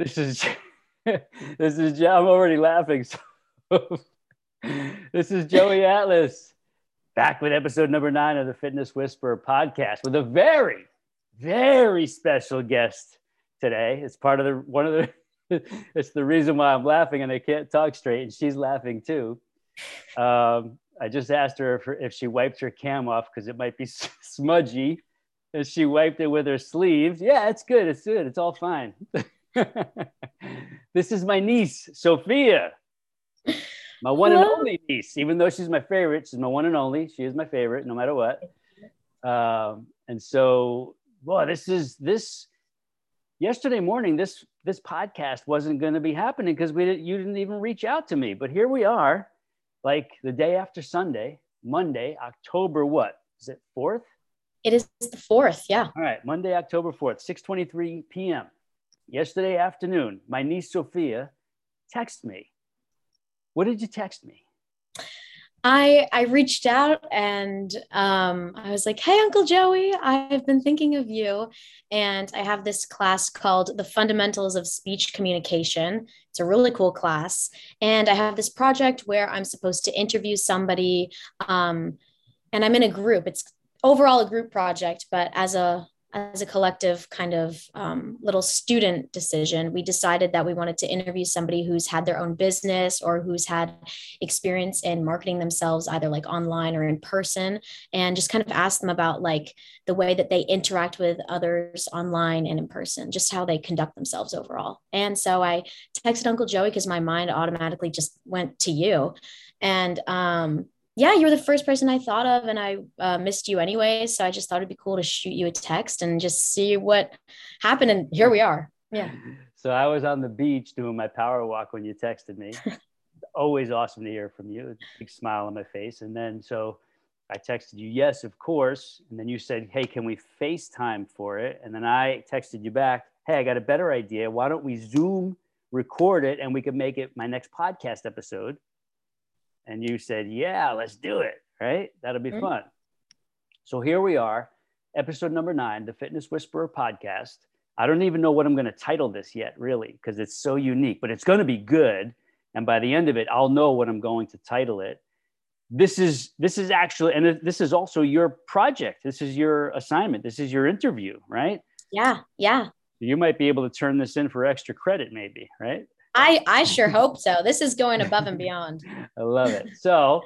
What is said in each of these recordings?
This is this is I'm already laughing. So this is Joey Atlas back with episode number nine of the Fitness Whisperer podcast with a very, very special guest today. It's part of the one of the it's the reason why I'm laughing and I can't talk straight, and she's laughing too. Um, I just asked her if, if she wiped her cam off because it might be smudgy. And she wiped it with her sleeve. Yeah, it's good. It's good. It's all fine. this is my niece, Sophia. My one and only niece, even though she's my favorite, she's my one and only. She is my favorite, no matter what. Um, and so, well, this is this. Yesterday morning, this this podcast wasn't going to be happening because we didn't, you didn't even reach out to me. But here we are, like the day after Sunday, Monday, October what is it fourth? It is the fourth. Yeah. All right, Monday, October 4th, 6:23 p.m. Yesterday afternoon, my niece Sophia texted me. What did you text me? I I reached out and um, I was like, "Hey, Uncle Joey, I've been thinking of you, and I have this class called the Fundamentals of Speech Communication. It's a really cool class, and I have this project where I'm supposed to interview somebody, um, and I'm in a group. It's overall a group project, but as a as a collective kind of um, little student decision, we decided that we wanted to interview somebody who's had their own business or who's had experience in marketing themselves either like online or in person and just kind of ask them about like the way that they interact with others online and in person just how they conduct themselves overall. And so i texted uncle joey because my mind automatically just went to you. And um yeah, you were the first person I thought of, and I uh, missed you anyway. So I just thought it'd be cool to shoot you a text and just see what happened. And here we are. Yeah. So I was on the beach doing my power walk when you texted me. Always awesome to hear from you. Big smile on my face. And then so I texted you, yes, of course. And then you said, hey, can we FaceTime for it? And then I texted you back, hey, I got a better idea. Why don't we Zoom record it and we could make it my next podcast episode? And you said, yeah, let's do it. Right? That'll be Mhm. fun. So here we are, episode number nine, the Fitness Whisperer podcast. I don't even know what I'm going to title this yet, really, because it's so unique, but it's going to be good. And by the end of it, I'll know what I'm going to title it. This is this is actually, and this is also your project. This is your assignment. This is your interview, right? Yeah. Yeah. You might be able to turn this in for extra credit, maybe, right? I, I sure hope so. This is going above and beyond. I love it. So,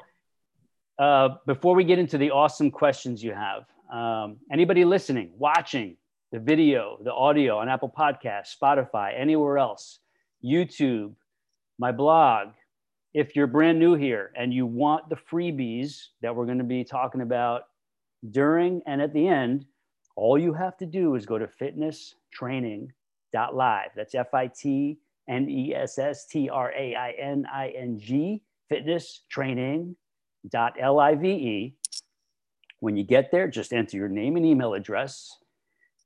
uh, before we get into the awesome questions you have, um, anybody listening, watching the video, the audio on Apple Podcasts, Spotify, anywhere else, YouTube, my blog, if you're brand new here and you want the freebies that we're going to be talking about during and at the end, all you have to do is go to fitnesstraining.live. That's F I T N E S S T R A I N I N G, L I V E. When you get there, just enter your name and email address.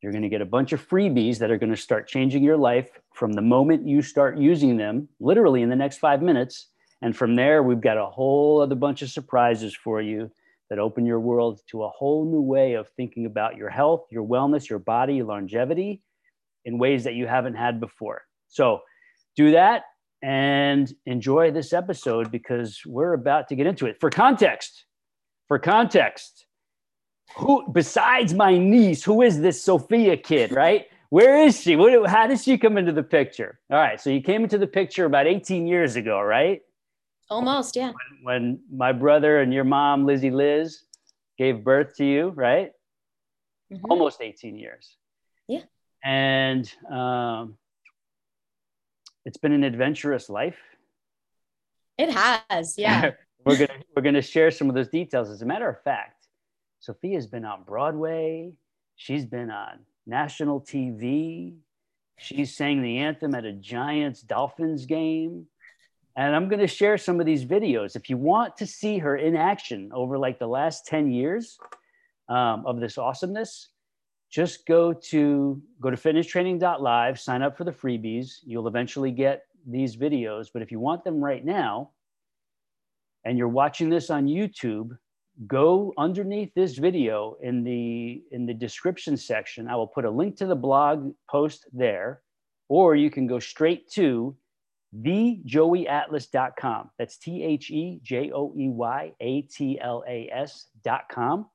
You're going to get a bunch of freebies that are going to start changing your life from the moment you start using them, literally in the next five minutes. And from there, we've got a whole other bunch of surprises for you that open your world to a whole new way of thinking about your health, your wellness, your body, your longevity in ways that you haven't had before. So do that and enjoy this episode because we're about to get into it. For context, for context, who besides my niece, who is this Sophia kid, right? Where is she? What, how did she come into the picture? All right, so you came into the picture about 18 years ago, right? Almost. Yeah. When my brother and your mom, Lizzie Liz, gave birth to you, right? Mhm. Almost 18 years. Yeah. And um, it's been an adventurous life. It has. Yeah. we're gonna we're gonna share some of those details. As a matter of fact, Sophia's been on Broadway. She's been on national TV. She sang the anthem at a Giants Dolphins game. And I'm going to share some of these videos. If you want to see her in action over like the last 10 years um, of this awesomeness, just go to go to fitnesstraining.live, sign up for the freebies. You'll eventually get these videos. But if you want them right now, and you're watching this on YouTube, go underneath this video in the in the description section. I will put a link to the blog post there. or you can go straight to thejoeyatlas.com. That's T H E J O E Y A T L A S.com.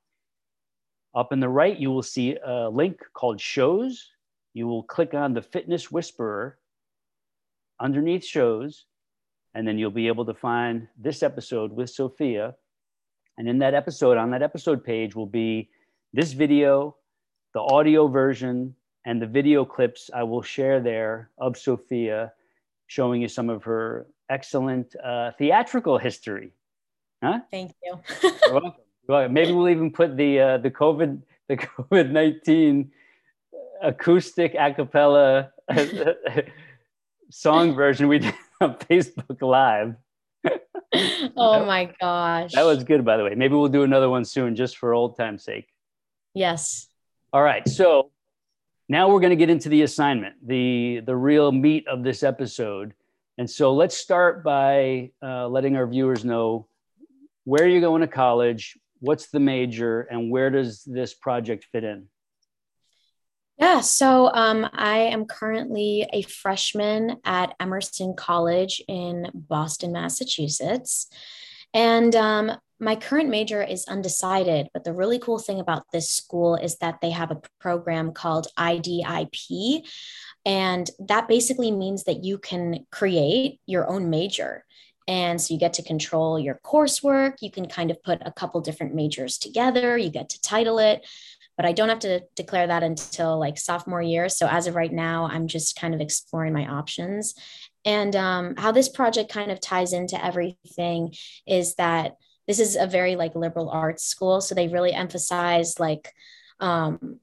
Up in the right, you will see a link called Shows. You will click on the Fitness Whisperer underneath Shows, and then you'll be able to find this episode with Sophia. And in that episode, on that episode page, will be this video, the audio version, and the video clips I will share there of Sophia showing you some of her excellent uh, theatrical history. Huh? Thank you. Well, maybe we'll even put the uh, the COVID the COVID nineteen acoustic a cappella song version we did on Facebook Live. oh my gosh. That was good, by the way. Maybe we'll do another one soon just for old time's sake. Yes. All right. So now we're going to get into the assignment, the, the real meat of this episode. And so let's start by uh, letting our viewers know where you're going to college, what's the major, and where does this project fit in? Yeah, so um, I am currently a freshman at Emerson College in Boston, Massachusetts. And um, my current major is undecided, but the really cool thing about this school is that they have a program called IDIP. And that basically means that you can create your own major. And so you get to control your coursework. You can kind of put a couple different majors together. You get to title it but I don't have to declare that until like sophomore year. So as of right now, I'm just kind of exploring my options. And um, how this project kind of ties into everything is that this is a very like liberal arts school. So they really emphasize like um,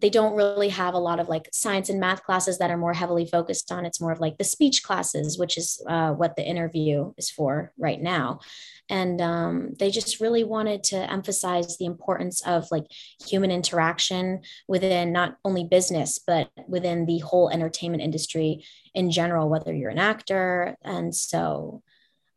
they don't really have a lot of like science and math classes that are more heavily focused on. It's more of like the speech classes which is uh, what the interview is for right now. And um, they just really wanted to emphasize the importance of like human interaction within not only business but within the whole entertainment industry in general whether you're an actor. And so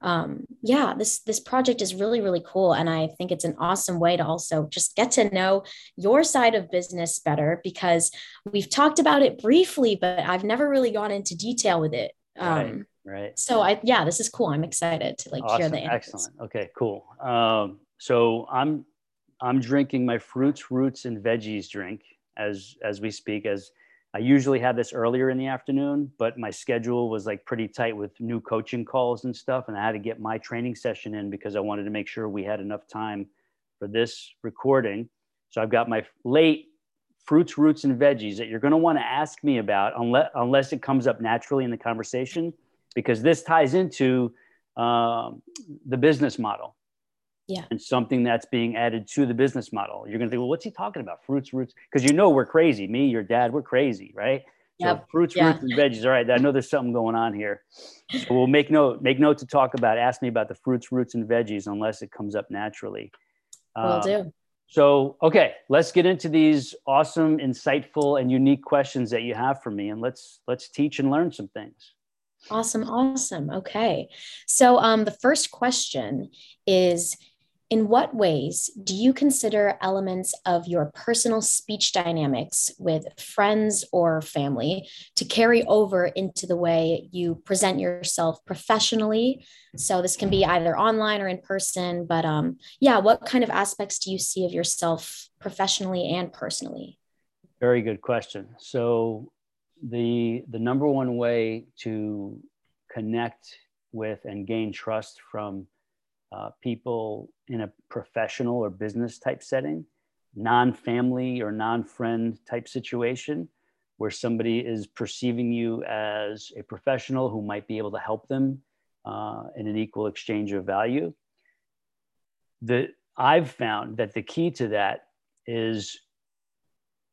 um, yeah, this this project is really really cool, and I think it's an awesome way to also just get to know your side of business better because we've talked about it briefly, but I've never really gone into detail with it. Um, right. right. So I yeah, this is cool. I'm excited to like awesome. hear the answers. excellent. Okay, cool. Um, so I'm I'm drinking my fruits, roots, and veggies drink as as we speak as I usually have this earlier in the afternoon, but my schedule was like pretty tight with new coaching calls and stuff. And I had to get my training session in because I wanted to make sure we had enough time for this recording. So I've got my late fruits, roots, and veggies that you're going to want to ask me about unless, unless it comes up naturally in the conversation, because this ties into um, the business model yeah. and something that's being added to the business model. You're going to think, well, what's he talking about? Fruits, roots, because you know we're crazy. Me, your dad, we're crazy, right? So fruits, yeah. roots, and veggies. All right, I know there's something going on here. So we'll make note, make note to talk about. Ask me about the fruits, roots, and veggies, unless it comes up naturally. Will um, do. So, okay, let's get into these awesome, insightful, and unique questions that you have for me, and let's let's teach and learn some things. Awesome, awesome. Okay, so um, the first question is in what ways do you consider elements of your personal speech dynamics with friends or family to carry over into the way you present yourself professionally? So, this can be either online or in person, but um, yeah, what kind of aspects do you see of yourself professionally and personally? Very good question. So, the, the number one way to connect with and gain trust from uh, people in a professional or business type setting, non family or non friend type situation where somebody is perceiving you as a professional who might be able to help them uh, in an equal exchange of value. The, I've found that the key to that is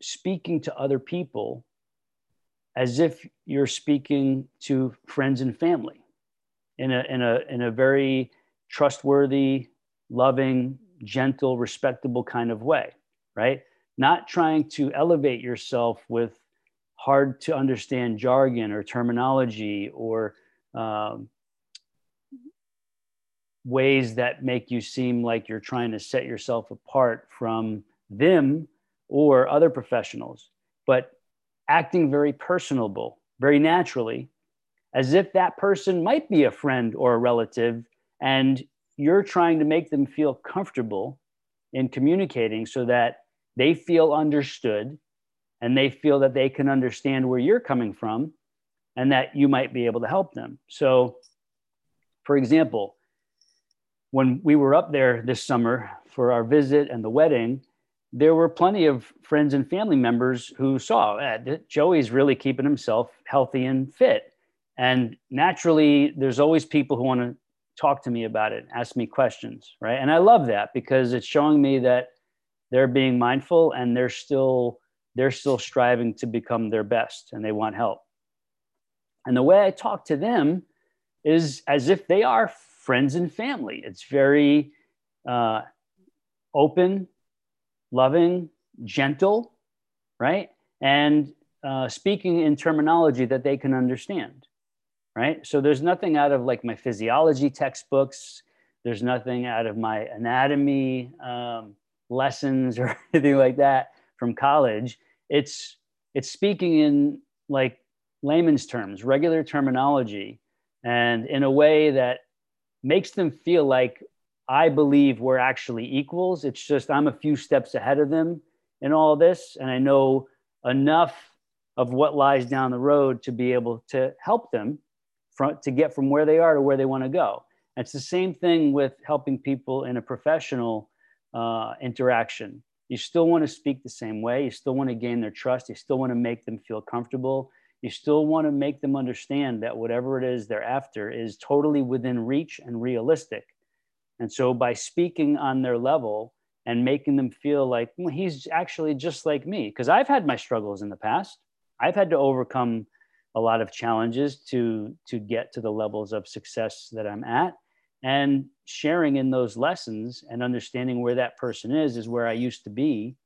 speaking to other people as if you're speaking to friends and family in a, in a, in a very trustworthy, loving, gentle, respectable kind of way, right? Not trying to elevate yourself with hard to understand jargon or terminology or um, ways that make you seem like you're trying to set yourself apart from them or other professionals, but acting very personable, very naturally as if that person might be a friend or a relative and you're trying to make them feel comfortable in communicating so that they feel understood and they feel that they can understand where you're coming from and that you might be able to help them. So, for example, when we were up there this summer for our visit and the wedding, there were plenty of friends and family members who saw eh, Joey's really keeping himself healthy and fit. And naturally, there's always people who want to talk to me about it, ask me questions, right? And I love that because it's showing me that they're being mindful and they're still they're still striving to become their best and they want help. And the way I talk to them is as if they are friends and family. It's very uh, open, loving, gentle, right? And uh, speaking in terminology that they can understand, right? So there's nothing out of like my physiology textbooks. There's nothing out of my anatomy um, lessons or anything like that from college. It's it's speaking in like layman's terms, regular terminology, and in a way that makes them feel like I believe we're actually equals. It's just I'm a few steps ahead of them in all this, and I know enough of what lies down the road to be able to help them from, to get from where they are to where they want to go. And it's the same thing with helping people in a professional uh, interaction. You still want to speak the same way. You still want to gain their trust. You still want to make them feel comfortable you still want to make them understand that whatever it is they're after is totally within reach and realistic. And so by speaking on their level and making them feel like well, he's actually just like me, because I've had my struggles in the past. I've had to overcome a lot of challenges to to get to the levels of success that I'm at. And sharing in those lessons and understanding where that person is is where I used to be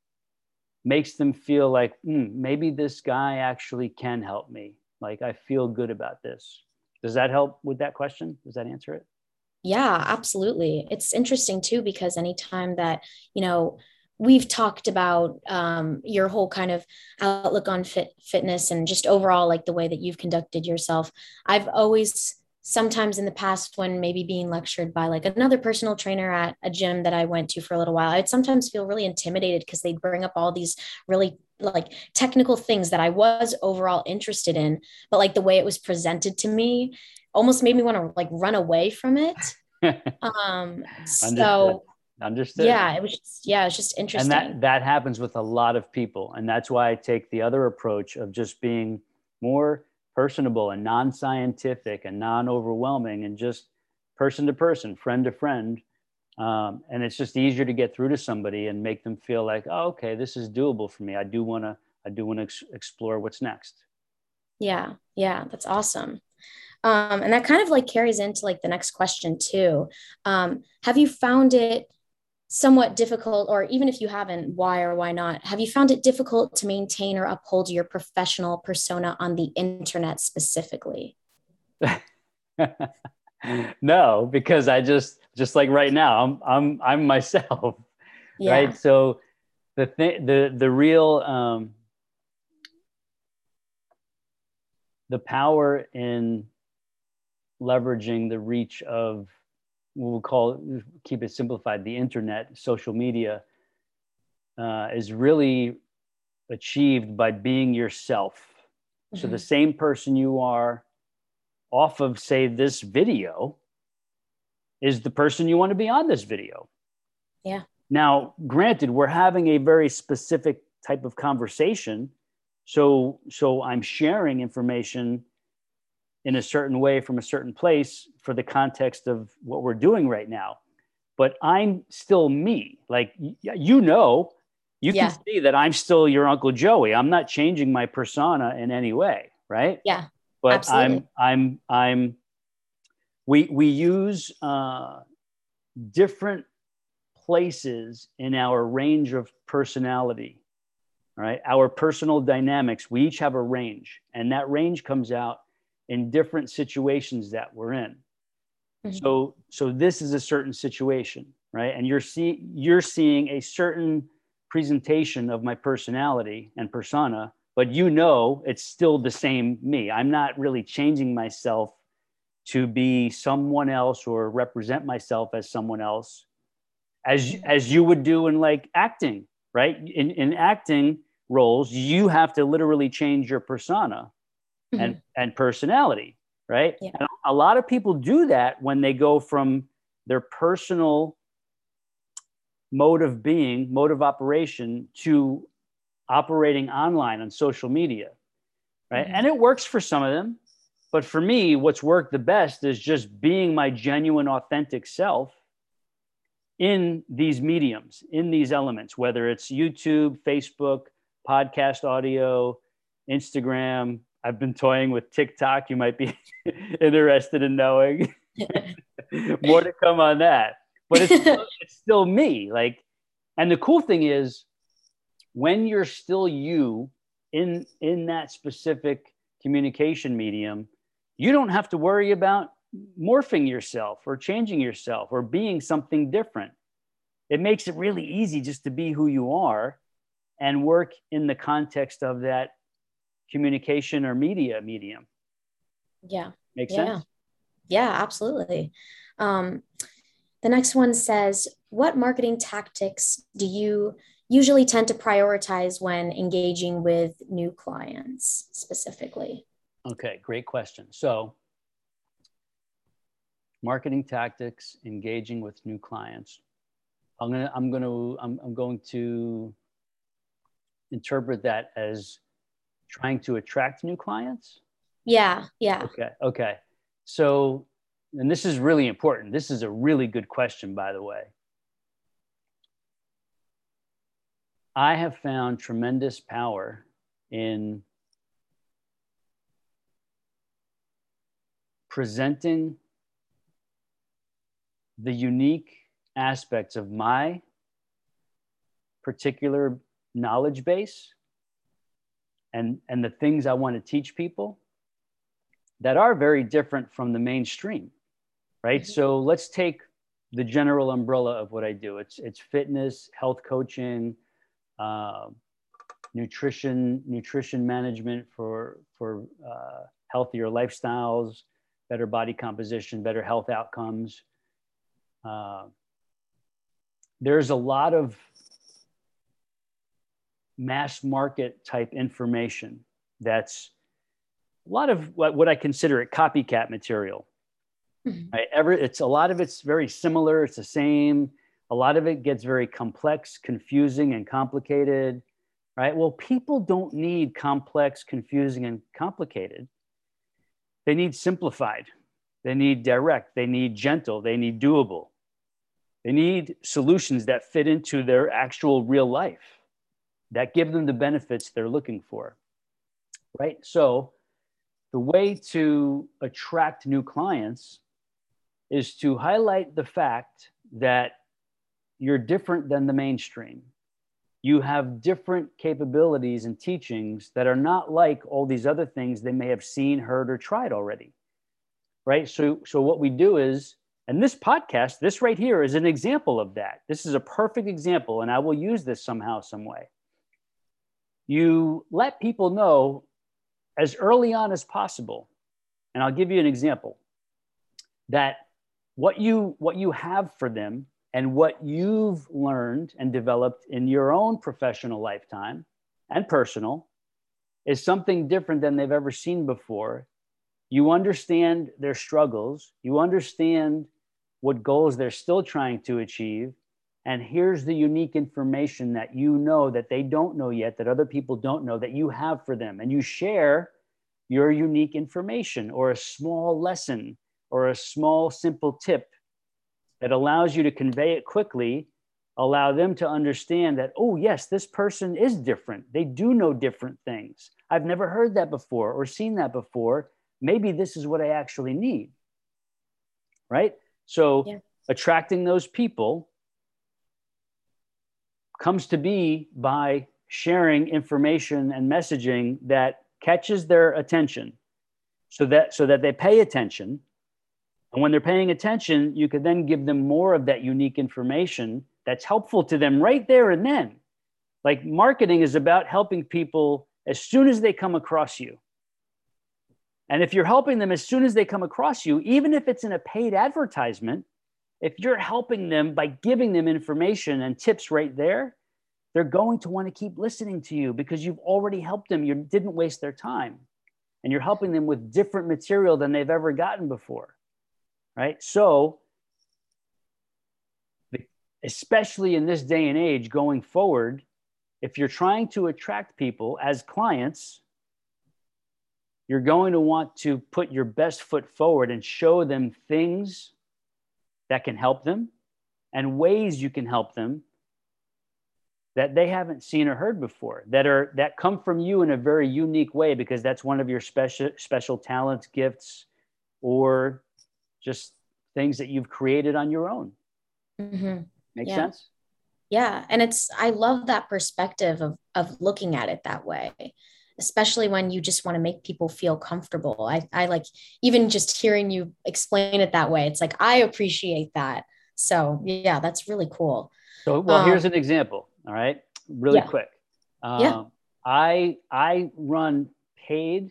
makes them feel like mm, maybe this guy actually can help me. Like I feel good about this. Does that help with that question? Does that answer it? Yeah, absolutely. It's interesting too because anytime that, you know, we've talked about um, your whole kind of outlook on fit fitness and just overall like the way that you've conducted yourself, I've always sometimes in the past when maybe being lectured by like another personal trainer at a gym that I went to for a little while, I'd sometimes feel really intimidated because they'd bring up all these really like technical things that I was overall interested in, but like the way it was presented to me almost made me want to like run away from it. um so understood. Yeah it was just, yeah it's just interesting and that that happens with a lot of people and that's why i take the other approach of just being more personable and non-scientific and non-overwhelming and just person to person friend to friend. Um, and it's just easier to get through to somebody and make them feel like oh okay this is doable for me. I do want to i do want to ex- explore what's next. Yeah yeah that's awesome. Um, and that kind of like carries into like the next question too. Um, have you found it somewhat difficult, or even if you haven't, why or why not? Have you found it difficult to maintain or uphold your professional persona on the internet specifically? no, because I just just like right now, I'm I'm I'm myself. Yeah. Right. So the thing the the real um the power in leveraging the reach of we'll call keep it simplified the internet social media uh, is really achieved by being yourself mm-hmm. so the mm-hmm. same person you are off of say this video is the person you want to be on this video yeah now granted we're having a very specific type of conversation so so i'm sharing information in a certain way from a certain place for the context of what we're doing right now. But I'm still me. Like you know, you yeah. can see that I'm still your Uncle Joey. I'm not changing my persona in any way, right? Yeah. But absolutely. I'm I'm I'm we we use uh, different places in our range of personality right our personal dynamics we each have a range and that range comes out in different situations that we're in. Mm-hmm. So, so this is a certain situation, right? And you're seeing you're seeing a certain presentation of my personality and persona but you know it's still the same me. I'm not really changing myself to be someone else or represent myself as someone else as as you would do in like acting, right? In in acting roles, you have to literally change your persona mm-hmm. and and personality, right? Yeah. And a lot of people do that when they go from their personal mode of being, mode of operation to operating online on social media, right? Mm-hmm. And it works for some of them. But for me, what's worked the best is just being my genuine, authentic self in these mediums, in these elements, whether it's YouTube, Facebook, podcast audio, Instagram. I've been toying with TikTok. You might be interested in knowing. More to come on that. But it's, it's still me. Like, and the cool thing is, when you're still you in in that specific communication medium, you don't have to worry about morphing yourself or changing yourself or being something different. It makes it really easy just to be who you are and work in the context of that communication or media medium. Yeah. Makes yeah. sense? Yeah, absolutely. Um, the next one says, What marketing tactics do you usually tend to prioritize when engaging with new clients specifically? Okay, great question. So, marketing tactics, engaging with new clients. I'm gonna, I'm gonna, I'm, I'm going to interpret that as trying to attract new clients. Yeah, yeah. Okay, okay. So, and this is really important. This is a really good question, by the way. I have found tremendous power in presenting the unique aspects of my particular knowledge base and, and the things I want to teach people that are very different from the mainstream, right? Mm-hmm. So let's take the general umbrella of what I do. It's, it's fitness, health coaching, uh, nutrition, nutrition management for, for uh, healthier lifestyles, better body composition, better health outcomes. Uh, there's a lot of mass market type information that's a lot of what, what I consider it copycat material. Mm-hmm. Right? Every, it's a lot of it's very similar. It's the same. A lot of it gets very complex, confusing, and complicated. Right? Well, people don't need complex, confusing, and complicated. They need simplified. They need direct. They need gentle. They need doable. They need solutions that fit into their actual real life, that give them the benefits they're looking for. Right? So, the way to attract new clients is to highlight the fact that you're different than the mainstream. You have different capabilities and teachings that are not like all these other things they may have seen, heard, or tried already. Right? So, so what we do is, and this podcast, this right here is an example of that. This is a perfect example, and I will use this somehow, some way. You let people know as early on as possible, and I'll give you an example that what you what you have for them and what you've learned and developed in your own professional lifetime and personal is something different than they've ever seen before. You understand their struggles, you understand what goals they're still trying to achieve. And here's the unique information that you know that they don't know yet, that other people don't know, that you have for them. And you share your unique information or a small lesson or a small, simple tip that allows you to convey it quickly, allow them to understand that, oh, yes, this person is different. They do know different things. I've never heard that before or seen that before. Maybe this is what I actually need. Right? So, yeah. attracting those people comes to be by sharing information and messaging that catches their attention so that so that they pay attention and when they're paying attention, you could then give them more of that unique information that's helpful to them right there and then. Like marketing is about helping people as soon as they come across you. And if you're helping them as soon as they come across you, even if it's in a paid advertisement, if you're helping them by giving them information and tips right there, they're going to want to keep listening to you because you've already helped them. You didn't waste their time. And you're helping them with different material than they've ever gotten before. Right. So, especially in this day and age going forward, if you're trying to attract people as clients, you're going to want to put your best foot forward and show them things that can help them and ways you can help them that they haven't seen or heard before that are that come from you in a very unique way because that's one of your special special talents gifts or just things that you've created on your own mm-hmm. make yeah. sense yeah and it's i love that perspective of of looking at it that way especially when you just want to make people feel comfortable. I, I like even just hearing you explain it that way. It's like, I appreciate that. So yeah, that's really cool. So, well, um, here's an example. All right. Really yeah. quick. Um, yeah. I, I run paid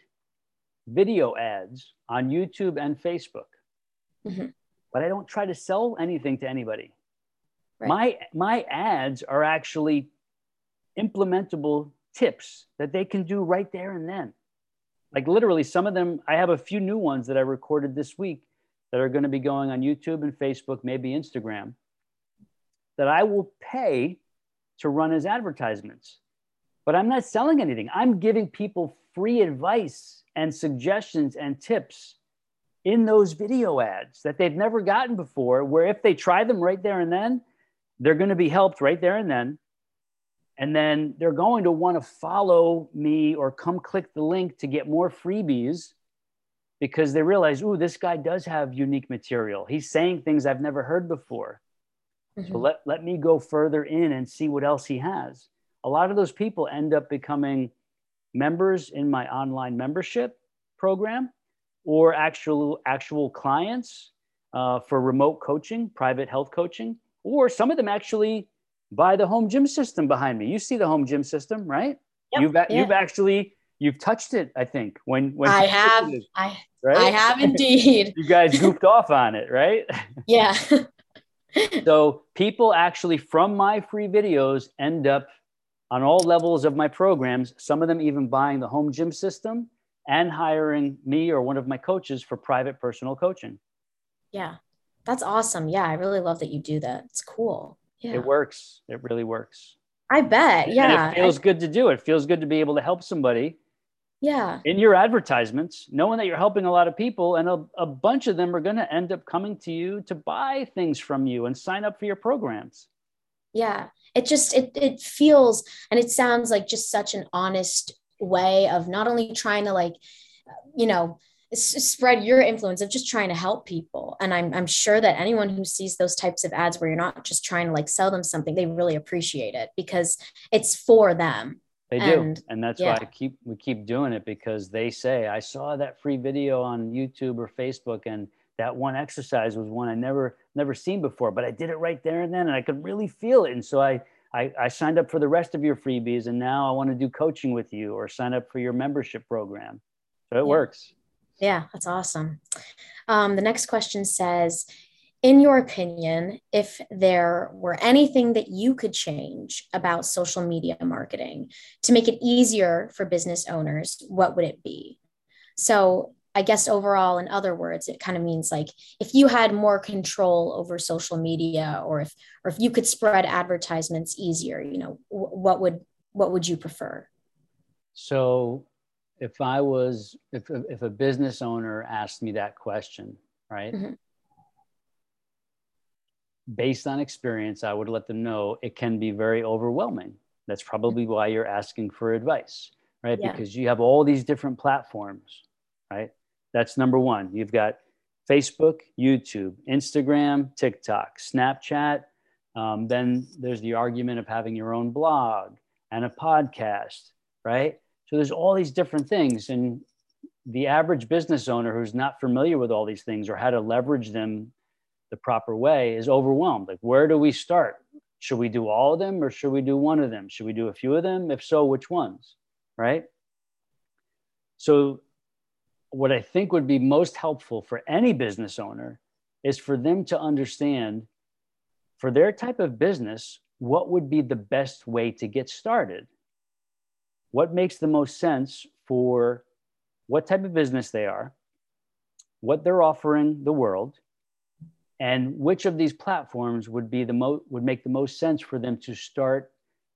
video ads on YouTube and Facebook, mm-hmm. but I don't try to sell anything to anybody. Right. My, my ads are actually implementable tips that they can do right there and then. Like literally, some of them, I have a few new ones that I recorded this week that are going to be going on YouTube and Facebook, maybe Instagram, that I will pay to run as advertisements. But I'm not selling anything. I'm giving people free advice and suggestions and tips in those video ads that they've never gotten before, where if they try them right there and then, they're going to be helped right there and then and then they're going to want to follow me or come click the link to get more freebies because they realize, oh, this guy does have unique material. He's saying things I've never heard before. Mm-hmm. So let, let me go further in and see what else he has. A lot of those people end up becoming members in my online membership program or actual actual clients uh, for remote coaching, private health coaching, or some of them actually buy the home gym system behind me. You see the home gym system, right? Yep, you've yeah. you've actually you've touched it. I think when when I have it, I right? I have indeed. you guys goofed off on it, right? Yeah. so people actually from my free videos end up on all levels of my programs. Some of them even buying the home gym system and hiring me or one of my coaches for private personal coaching. Yeah. That's awesome. Yeah, I really love that you do that. It's cool yeah. it works. It really works. I bet. Yeah. And it feels I, good to do it. Feels good to be able to help somebody. Yeah. In your advertisements, knowing that you're helping a lot of people, and a, a bunch of them are going to end up coming to you to buy things from you and sign up for your programs. Yeah. It just it it feels and it sounds like just such an honest way of not only trying to like, you know, spread your influence of just trying to help people and I'm, I'm sure that anyone who sees those types of ads where you're not just trying to like sell them something they really appreciate it because it's for them they and, do and that's yeah. why i keep we keep doing it because they say i saw that free video on youtube or facebook and that one exercise was one i never never seen before but i did it right there and then and i could really feel it and so i I, I signed up for the rest of your freebies and now I want to do coaching with you or sign up for your membership program. So it yeah. works. Yeah, that's awesome. Um, the next question says, in your opinion, if there were anything that you could change about social media marketing to make it easier for business owners, what would it be? So, I guess overall, in other words, it kind of means like if you had more control over social media, or if or if you could spread advertisements easier, you know, what would what would you prefer? So if I was, if, if a business owner asked me that question, right? Mm-hmm. Based on experience, I would let them know it can be very overwhelming. That's probably why you're asking for advice, right? Yeah. Because you have all these different platforms, right? That's number one. You've got Facebook, YouTube, Instagram, TikTok, Snapchat. Um, then there's the argument of having your own blog and a podcast, right? So there's all these different things. And the average business owner who's not familiar with all these things or how to leverage them the proper way is overwhelmed. Like, where do we start? Should we do all of them or should we do one of them? Should we do a few of them? If so, which ones? Right? So, what I think would be most helpful for any business owner is for them to understand for their type of business what would be the best way to get started. What makes the most sense for what type of business they are, what they're offering the world, and which of these platforms would be the most would make the most sense for them to start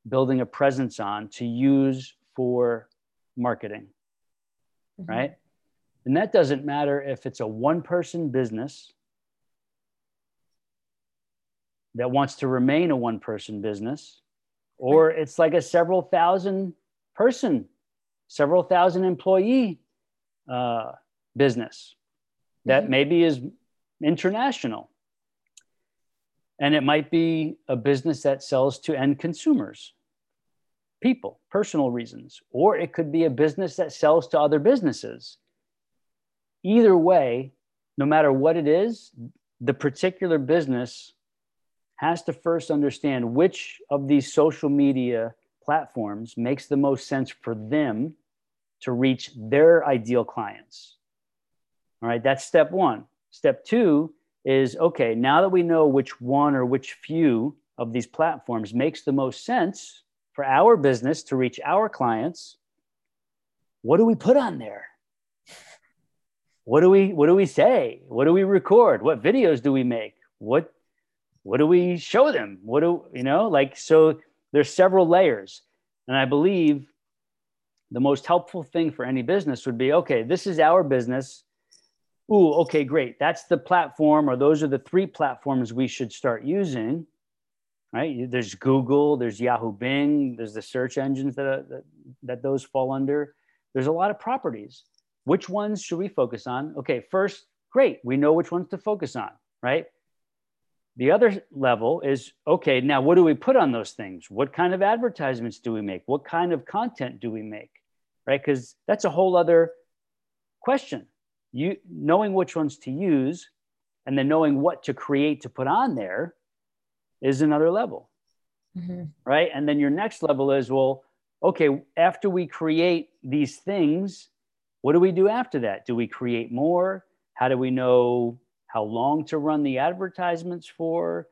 building a presence on to use for marketing mm-hmm. right and that doesn't matter if it's a one person business that wants to remain a one person business or it's like a several thousand person several thousand employee uh, business that mm-hmm. maybe is international. And it might be a business that sells to end consumers, people, personal reasons, or it could be a business that sells to other businesses. Either way, no matter what it is, the particular business has to first understand which of these social media platforms makes the most sense for them to reach their ideal clients. All right, that's step one. Step two is okay, now that we know which one or which few of these platforms makes the most sense for our business to reach our clients, what do we put on there? What do we what do we say? What do we record? What videos do we make? What what do we show them? What do you know? Like so there's several layers. And I believe the most helpful thing for any business would be okay, this is our business. Ooh, okay, great. That's the platform, or those are the three platforms we should start using. Right? There's Google, there's Yahoo Bing, there's the search engines that, uh, that, that those fall under. There's a lot of properties. Which ones should we focus on? Okay, first, great. We know which ones to focus on, right? The other level is okay, now what do we put on those things? What kind of advertisements do we make? What kind of content do we make? right? Because that's a whole other question. You knowing which ones to use and then knowing what to create to put on there is another level. Mm-hmm. Right. And then your next level is well, okay, after we create these things, what do we do after that? Do we create more? How do we know how long to run the advertisements for?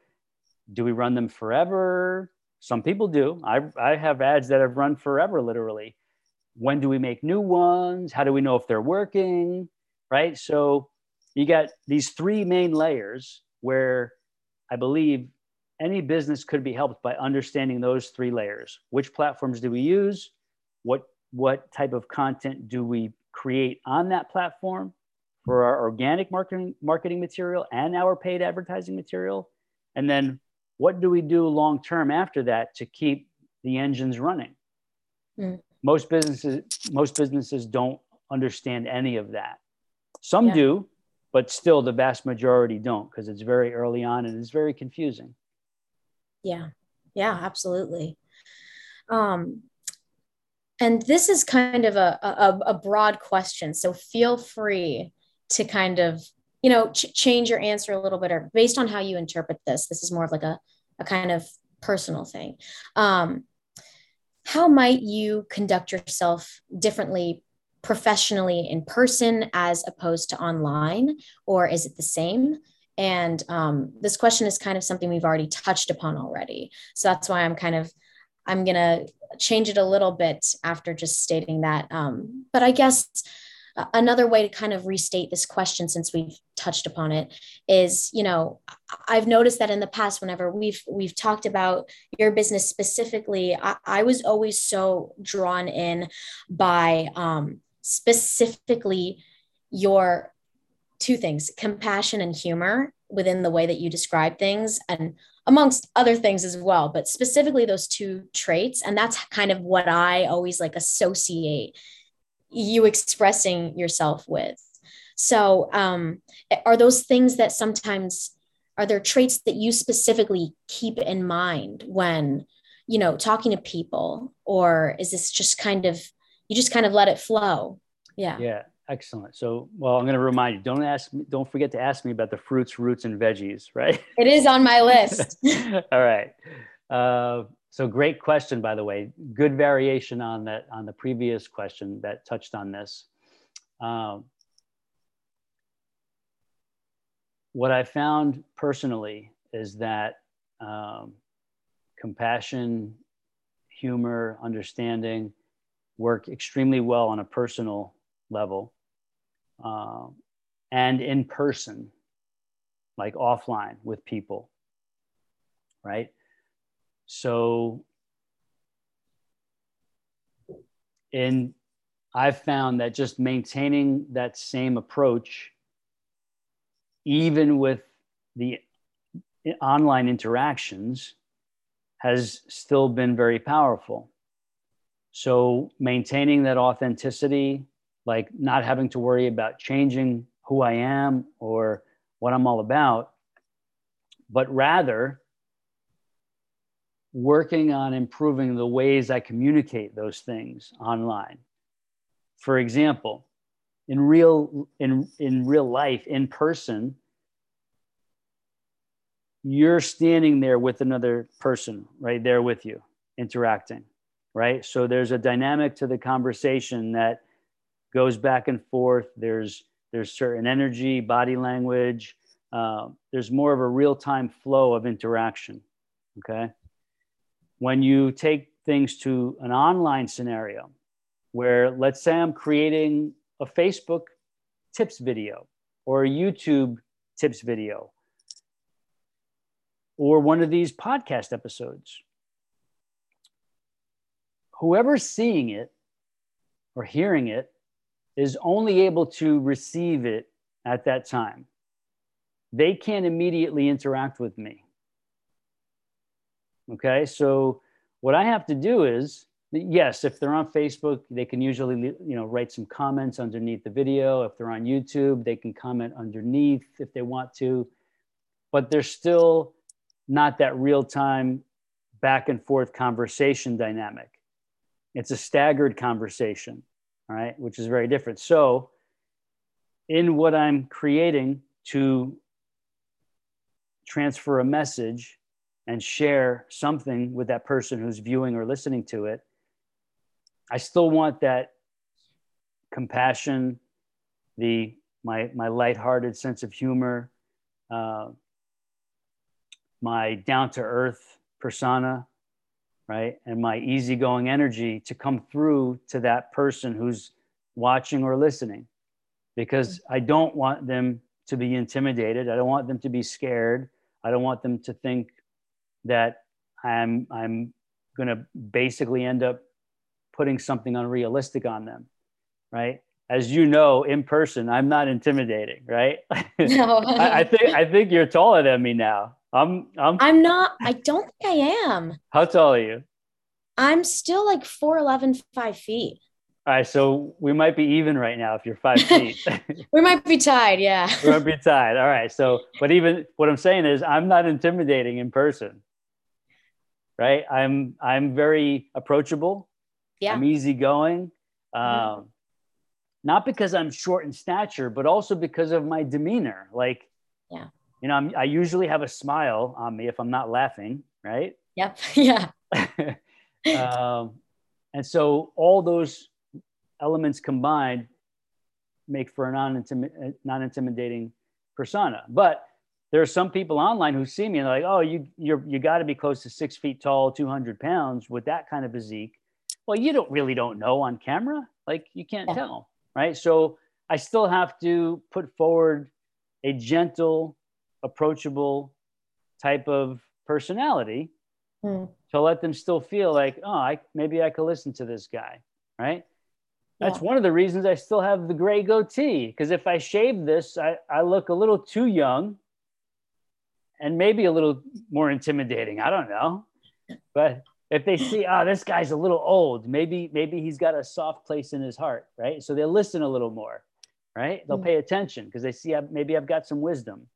Do we run them forever? Some people do. I, I have ads that have run forever, literally. When do we make new ones? How do we know if they're working? Right? So you got these three main layers where i believe any business could be helped by understanding those three layers. Which platforms do we use? What what type of content do we create on that platform for our organic marketing marketing material and our paid advertising material. And then what do we do long term after that to keep the engines running? Mm most businesses most businesses don't understand any of that. Some yeah. do but still the vast majority don't because it's very early on and it's very confusing. Yeah. Yeah absolutely. Um and this is kind of a, a, a broad question so feel free to kind of you know ch- change your answer a little bit or based on how you interpret this this is more of like a, a kind of personal thing. Um how might you conduct yourself differently professionally in person as opposed to online or is it the same? And um, this question is kind of something we've already touched upon already. So that's why i'm kind of i'm to change it a little bit after just stating that. Um, but i guess another way to kind of restate this question since we've touched upon it is you know i've noticed that in the past whenever we've we've talked about your business specifically i, I was always so drawn in by um, specifically your two things compassion and humor within the way that you describe things and amongst other things as well but specifically those two traits. And that's kind of what i always like associate you expressing yourself with. So, um, are those things that sometimes are there traits that you specifically keep in mind when you know talking to people, or is this just kind of you just kind of let it flow? Yeah. Yeah. Excellent. So, well, I'm going to remind you. Don't ask. Me, don't forget to ask me about the fruits, roots, and veggies. Right. It is on my list. All right. Uh, so great question, by the way. Good variation on that on the previous question that touched on this. Um, what I found personally is that um, compassion, humor, understanding work extremely well on a personal level um, and in person, like offline with people, right? So, and I've found that just maintaining that same approach, even with the online interactions, has still been very powerful. So, maintaining that authenticity, like not having to worry about changing who I am or what I'm all about, but rather working on improving the ways I communicate those things online. For example, in real in in real life in person you're standing there with another person right there with you interacting right? So there's a dynamic to the conversation that goes back and forth. There's there's certain energy body language uh, there's more of a real-time flow of interaction okay when you take things to an online scenario where let's say i'm creating a facebook tips video or a youtube tips video or one of these podcast episodes. Whoever's seeing it or hearing it is only able to receive it at that time. They can't immediately interact with me. Okay, so what I have to do is yes, if they're on Facebook, they can usually you know write some comments underneath the video. If they're on YouTube, they can comment underneath if they want to, but they're still not that real time back and forth conversation dynamic. It's a staggered conversation, all right, which is very different. So, in what I'm creating to transfer a message and share something with that person who's viewing or listening to it, I still want that compassion, the my my lighthearted sense of humor, uh, my down to earth persona, right? And my easygoing energy to come through to that person who's watching or listening because I don't want them to be intimidated. I don't want them to be scared. I don't want them to think that I'm I'm going to basically end up putting something unrealistic on them, right? As you know, in person, I'm not intimidating, right? No. I, I think I think you're taller than me now. I'm I'm I'm not I don't think I am. How tall are you? I'm still like 4'11, 5 feet. All right, so we might be even right now if you're five feet. we might be tied, yeah. we might be tied. All right. So, but even what I'm saying is I'm not intimidating in person. Right? I'm I'm very approachable. Yeah. I'm easygoing. Um, mm-hmm. not because I'm short in stature, but also because of my demeanor. Like, yeah you know, I'm, i usually have a smile on me if I'm not laughing, right? Yep. Yeah. um, and so all those elements combined make for a non-intimi- non-intimidating persona. But there are some people online who see me and they're like, "Oh, you you're you got to be close to six feet tall, 200 pounds with that kind of physique." Well, you don't really don't know on camera, like you can't yeah. tell, right? So I still have to put forward a gentle approachable type of personality mm. to let them still feel like, oh, I, maybe I could listen to this guy, right? That's yeah. one of the reasons I still have the gray goatee. Because if I shave this, I, I look a little too young and maybe a little more intimidating. I don't know. But if they see, oh, this guy's a little old, maybe, maybe he's got a soft place in his heart, right? So they'll listen a little more, right? They'll mm. pay attention because they see I've, maybe I've got some wisdom.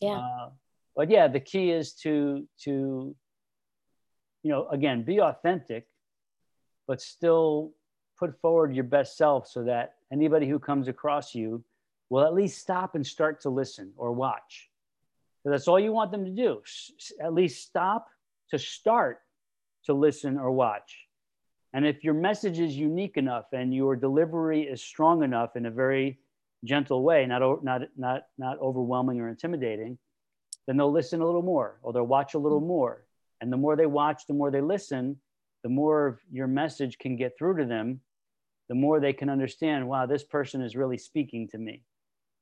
Yeah. Uh, but yeah, the key is to to you know again be authentic, but still put forward your best self so that anybody who comes across you will at least stop and start to listen or watch. That's all you want them to do. At least stop to start to listen or watch. And if your message is unique enough and your delivery is strong enough in a very gentle way, not, not, not, not overwhelming or intimidating, then they'll listen a little more or they'll watch a little more. And the more they watch, the more they listen, the more your message can get through to them, the more they can understand, wow, this person is really speaking to me.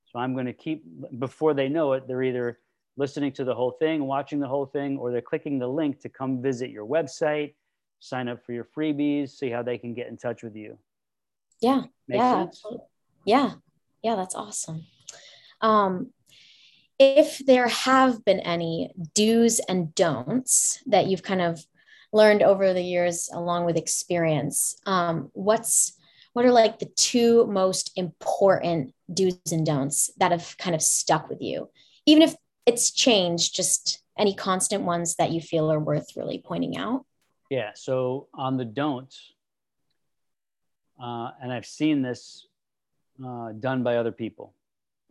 So I'm going to keep, before they know it, they're either listening to the whole thing, watching the whole thing, or they're clicking the link to come visit your website, sign up for your freebies, see how they can get in touch with you. Yeah. Makes yeah. Sense? Yeah. Yeah. That's awesome. Um, if there have been any do's and don'ts that you've kind of learned over the years along with experience, um, what's what are like the two most important do's and don'ts that have kind of stuck with you even if it's changed just any constant ones that you feel are worth really pointing out yeah so on the don'ts uh, and i've seen this uh, done by other people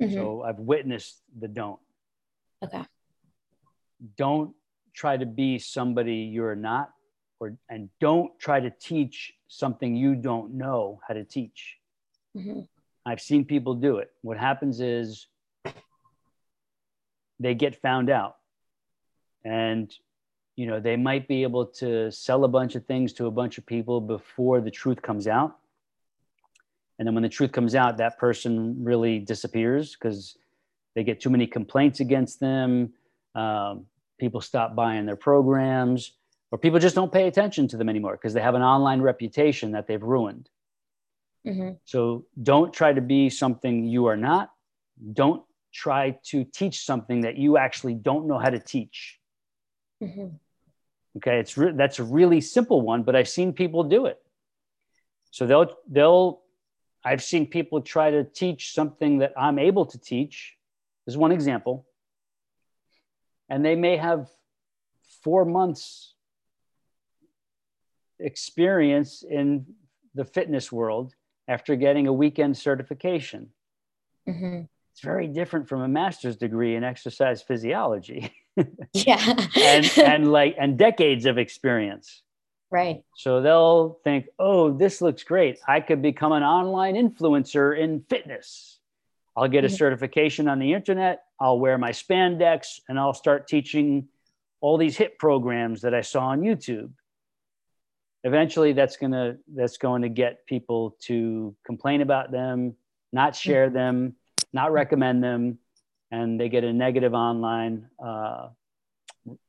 mm-hmm. so i've witnessed the don't okay don't try to be somebody you're not or and don't try to teach something you don't know how to teach. Mm-hmm. I've seen people do it. What happens is they get found out and you know they might be able to sell a bunch of things to a bunch of people before the truth comes out and then when the truth comes out that person really disappears because they get too many complaints against them um, people stop buying their programs or people just don't pay attention to them anymore because they have an online reputation that they've ruined. Mm-hmm. So don't try to be something you are not. Don't try to teach something that you actually don't know how to teach. Mm-hmm. Okay, it's re- that's a really simple one, but I've seen people do it. So they'll they'll I've seen people try to teach something that I'm able to teach. This is one example. And they may have four months experience in the fitness world after getting a weekend certification. Mm-hmm. It's very different from a master's degree in exercise physiology. yeah. and, and like, and decades of experience. Right. So they'll think, oh, this looks great. I could become an online influencer in fitness. I'll get a certification on the internet. I'll wear my spandex and I'll start teaching all these HIIT programs that I saw on YouTube eventually that's going to that's going to get people to complain about them not share mm-hmm. them not recommend them and they get a negative online uh,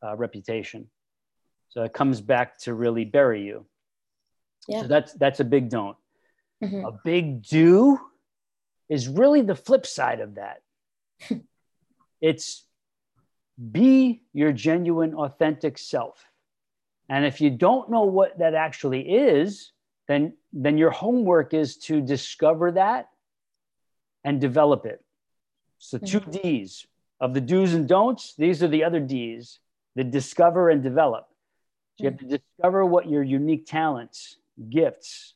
uh, reputation. So it comes back to really bury you. Yeah. so that's that's a big don't. Mm-hmm. a big do is really the flip side of that. It's be your genuine authentic self. And if you don't know what that actually is, then, then your homework is to discover that and develop it. So, two mm-hmm. D's of the do's and don'ts, these are the other D's the discover and develop. So, you have to mm-hmm. discover what your unique talents, gifts,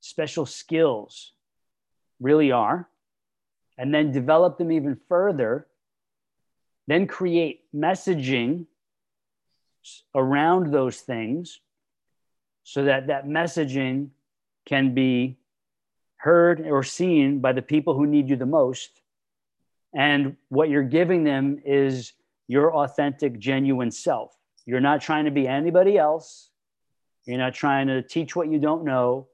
special skills really are, and then develop them even further. Then create messaging around those things so that that messaging can be heard or seen by the people who need you the most. And what you're giving them is your authentic genuine self. You're not trying to be anybody else. You're not trying to teach what you don't know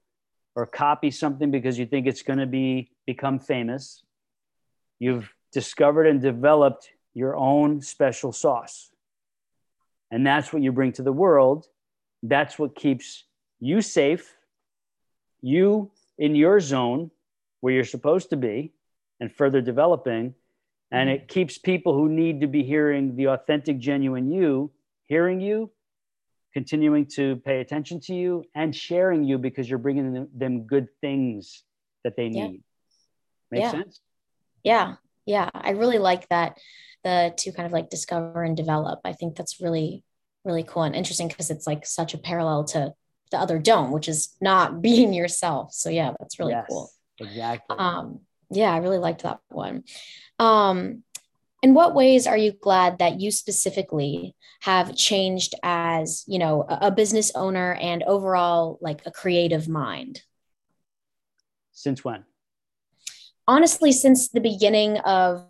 or copy something because you think it's going to be become famous. You've discovered and developed your own special sauce. And that's what you bring to the world. That's what keeps you safe, you in your zone where you're supposed to be, and further developing. And mm-hmm. it keeps people who need to be hearing the authentic, genuine you hearing you, continuing to pay attention to you, and sharing you because you're bringing them, good things that they need. Yeah. Make yeah. sense? Yeah. Yeah. I really like that the to kind of like discover and develop. I think that's really, really cool and interesting because it's like such a parallel to the other don't, which is not being yourself. So yeah, that's really yes, cool. Exactly. Um, yeah, I really liked that one. Um, in what ways are you glad that you specifically have changed as you know a, a business owner and overall like a creative mind since when honestly since the beginning of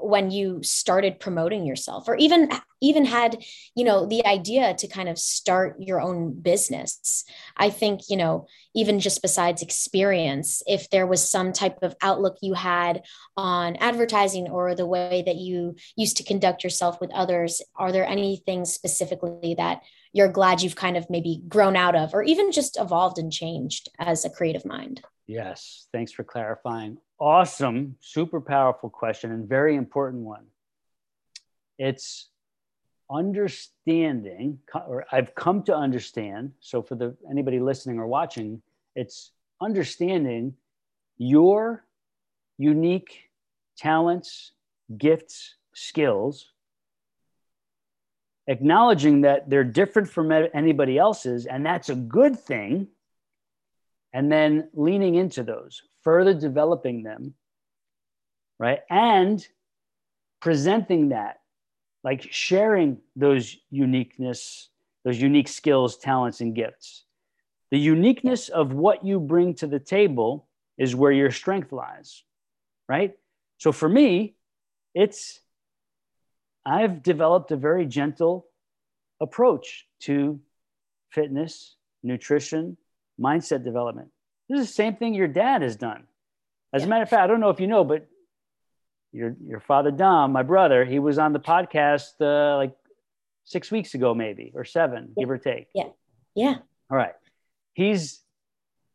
when you started promoting yourself or even even had you know the idea to kind of start your own business i think you know even just besides experience if there was some type of outlook you had on advertising or the way that you used to conduct yourself with others are there any things specifically that you're glad you've kind of maybe grown out of or even just evolved and changed as a creative mind? Yes. Thanks for clarifying awesome, super powerful question and very important one. It's understanding, or I've come to understand. So for the anybody listening or watching, it's understanding your unique talents, gifts, skills, acknowledging that they're different from anybody else's, and that's a good thing. And then leaning into those, further developing them, right? And presenting that, like sharing those uniqueness, those unique skills, talents, and gifts. The uniqueness of what you bring to the table is where your strength lies, right? So for me, it's, I've developed a very gentle approach to fitness, nutrition, mindset development. This is the same thing your dad has done. As yeah. a matter of fact, I don't know if you know, but your your father Dom, my brother, he was on the podcast uh, like six weeks ago, maybe or seven, yeah. give or take. Yeah, yeah. All right. He's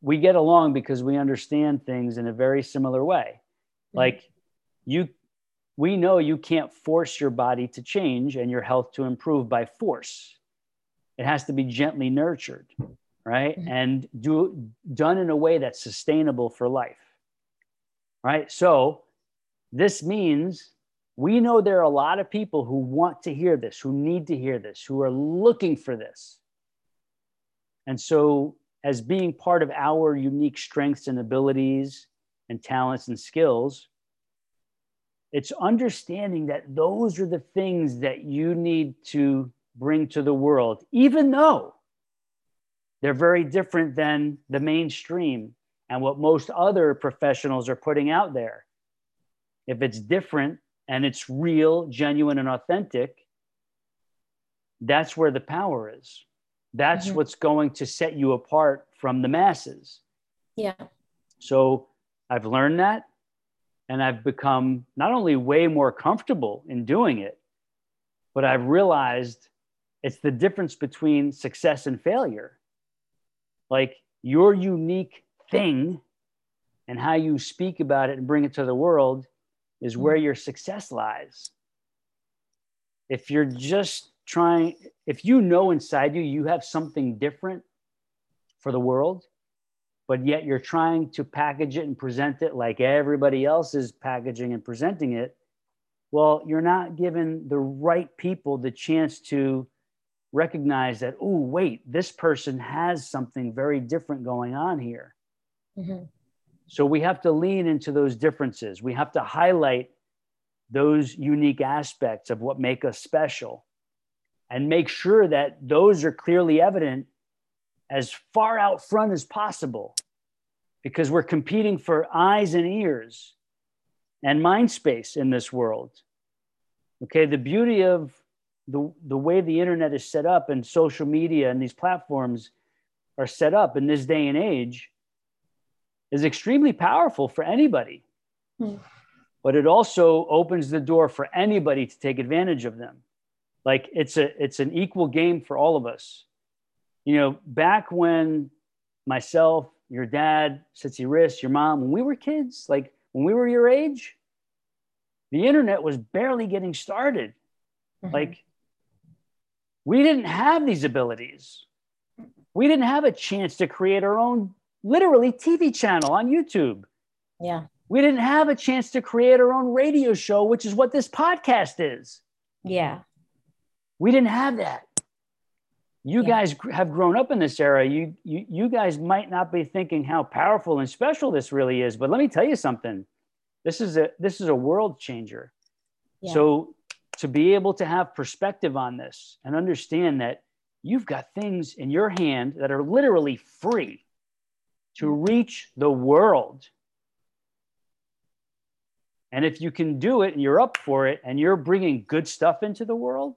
we get along because we understand things in a very similar way. Mm-hmm. Like you, we know you can't force your body to change and your health to improve by force. It has to be gently nurtured right? Mm-hmm. And do done in a way that's sustainable for life. Right? So this means we know there are a lot of people who want to hear this, who need to hear this, who are looking for this. And so as being part of our unique strengths and abilities and talents and skills, it's understanding that those are the things that you need to bring to the world, even though they're very different than the mainstream and what most other professionals are putting out there. If it's different and it's real, genuine, and authentic, that's where the power is. That's mm-hmm. what's going to set you apart from the masses. Yeah. So I've learned that and I've become not only way more comfortable in doing it, but I've realized it's the difference between success and failure like your unique thing and how you speak about it and bring it to the world is where your success lies. If you're just trying, if you know inside you, you have something different for the world, but yet you're trying to package it and present it like everybody else is packaging and presenting it, well, you're not giving the right people the chance to recognize that, oh, wait, this person has something very different going on here. Mm-hmm. So we have to lean into those differences. We have to highlight those unique aspects of what make us special and make sure that those are clearly evident as far out front as possible because we're competing for eyes and ears and mind space in this world. Okay, the beauty of the, the way the internet is set up and social media and these platforms are set up in this day and age is extremely powerful for anybody. Mm. But it also opens the door for anybody to take advantage of them. Like it's a it's an equal game for all of us. You know, back when myself, your dad, Sitsi Riss, your mom, when we were kids, like when we were your age, the internet was barely getting started. Mm-hmm. Like we didn't have these abilities. We didn't have a chance to create our own, literally, TV channel on YouTube. Yeah. We didn't have a chance to create our own radio show, which is what this podcast is. Yeah. We didn't have that. You yeah. guys have grown up in this era. You, you, you guys might not be thinking how powerful and special this really is, but let me tell you something. This is a this is a world changer. Yeah. So to be able to have perspective on this and understand that you've got things in your hand that are literally free to reach the world. And if you can do it and you're up for it and you're bringing good stuff into the world,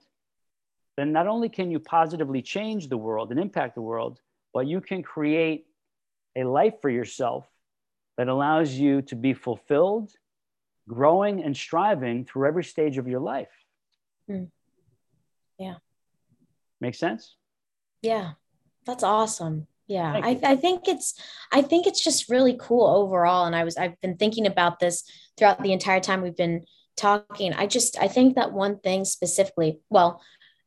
then not only can you positively change the world and impact the world, but you can create a life for yourself that allows you to be fulfilled, growing, and striving through every stage of your life. Mm. Yeah. Make sense? Yeah. That's awesome. Yeah. I, I think it's I think it's just really cool overall. And I was I've been thinking about this throughout the entire time we've been talking. I just I think that one thing specifically, well,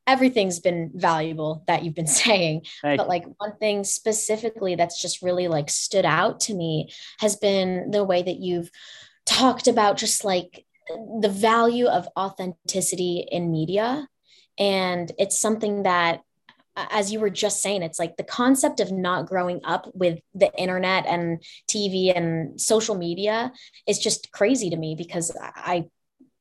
everything's been valuable that you've been saying Thank but like one thing specifically that's just really like stood out to me has been the way that you've talked about just like the value of authenticity in media and it's something that as you were just saying it's like the concept of not growing up with the internet and tv and social media is just crazy to me because i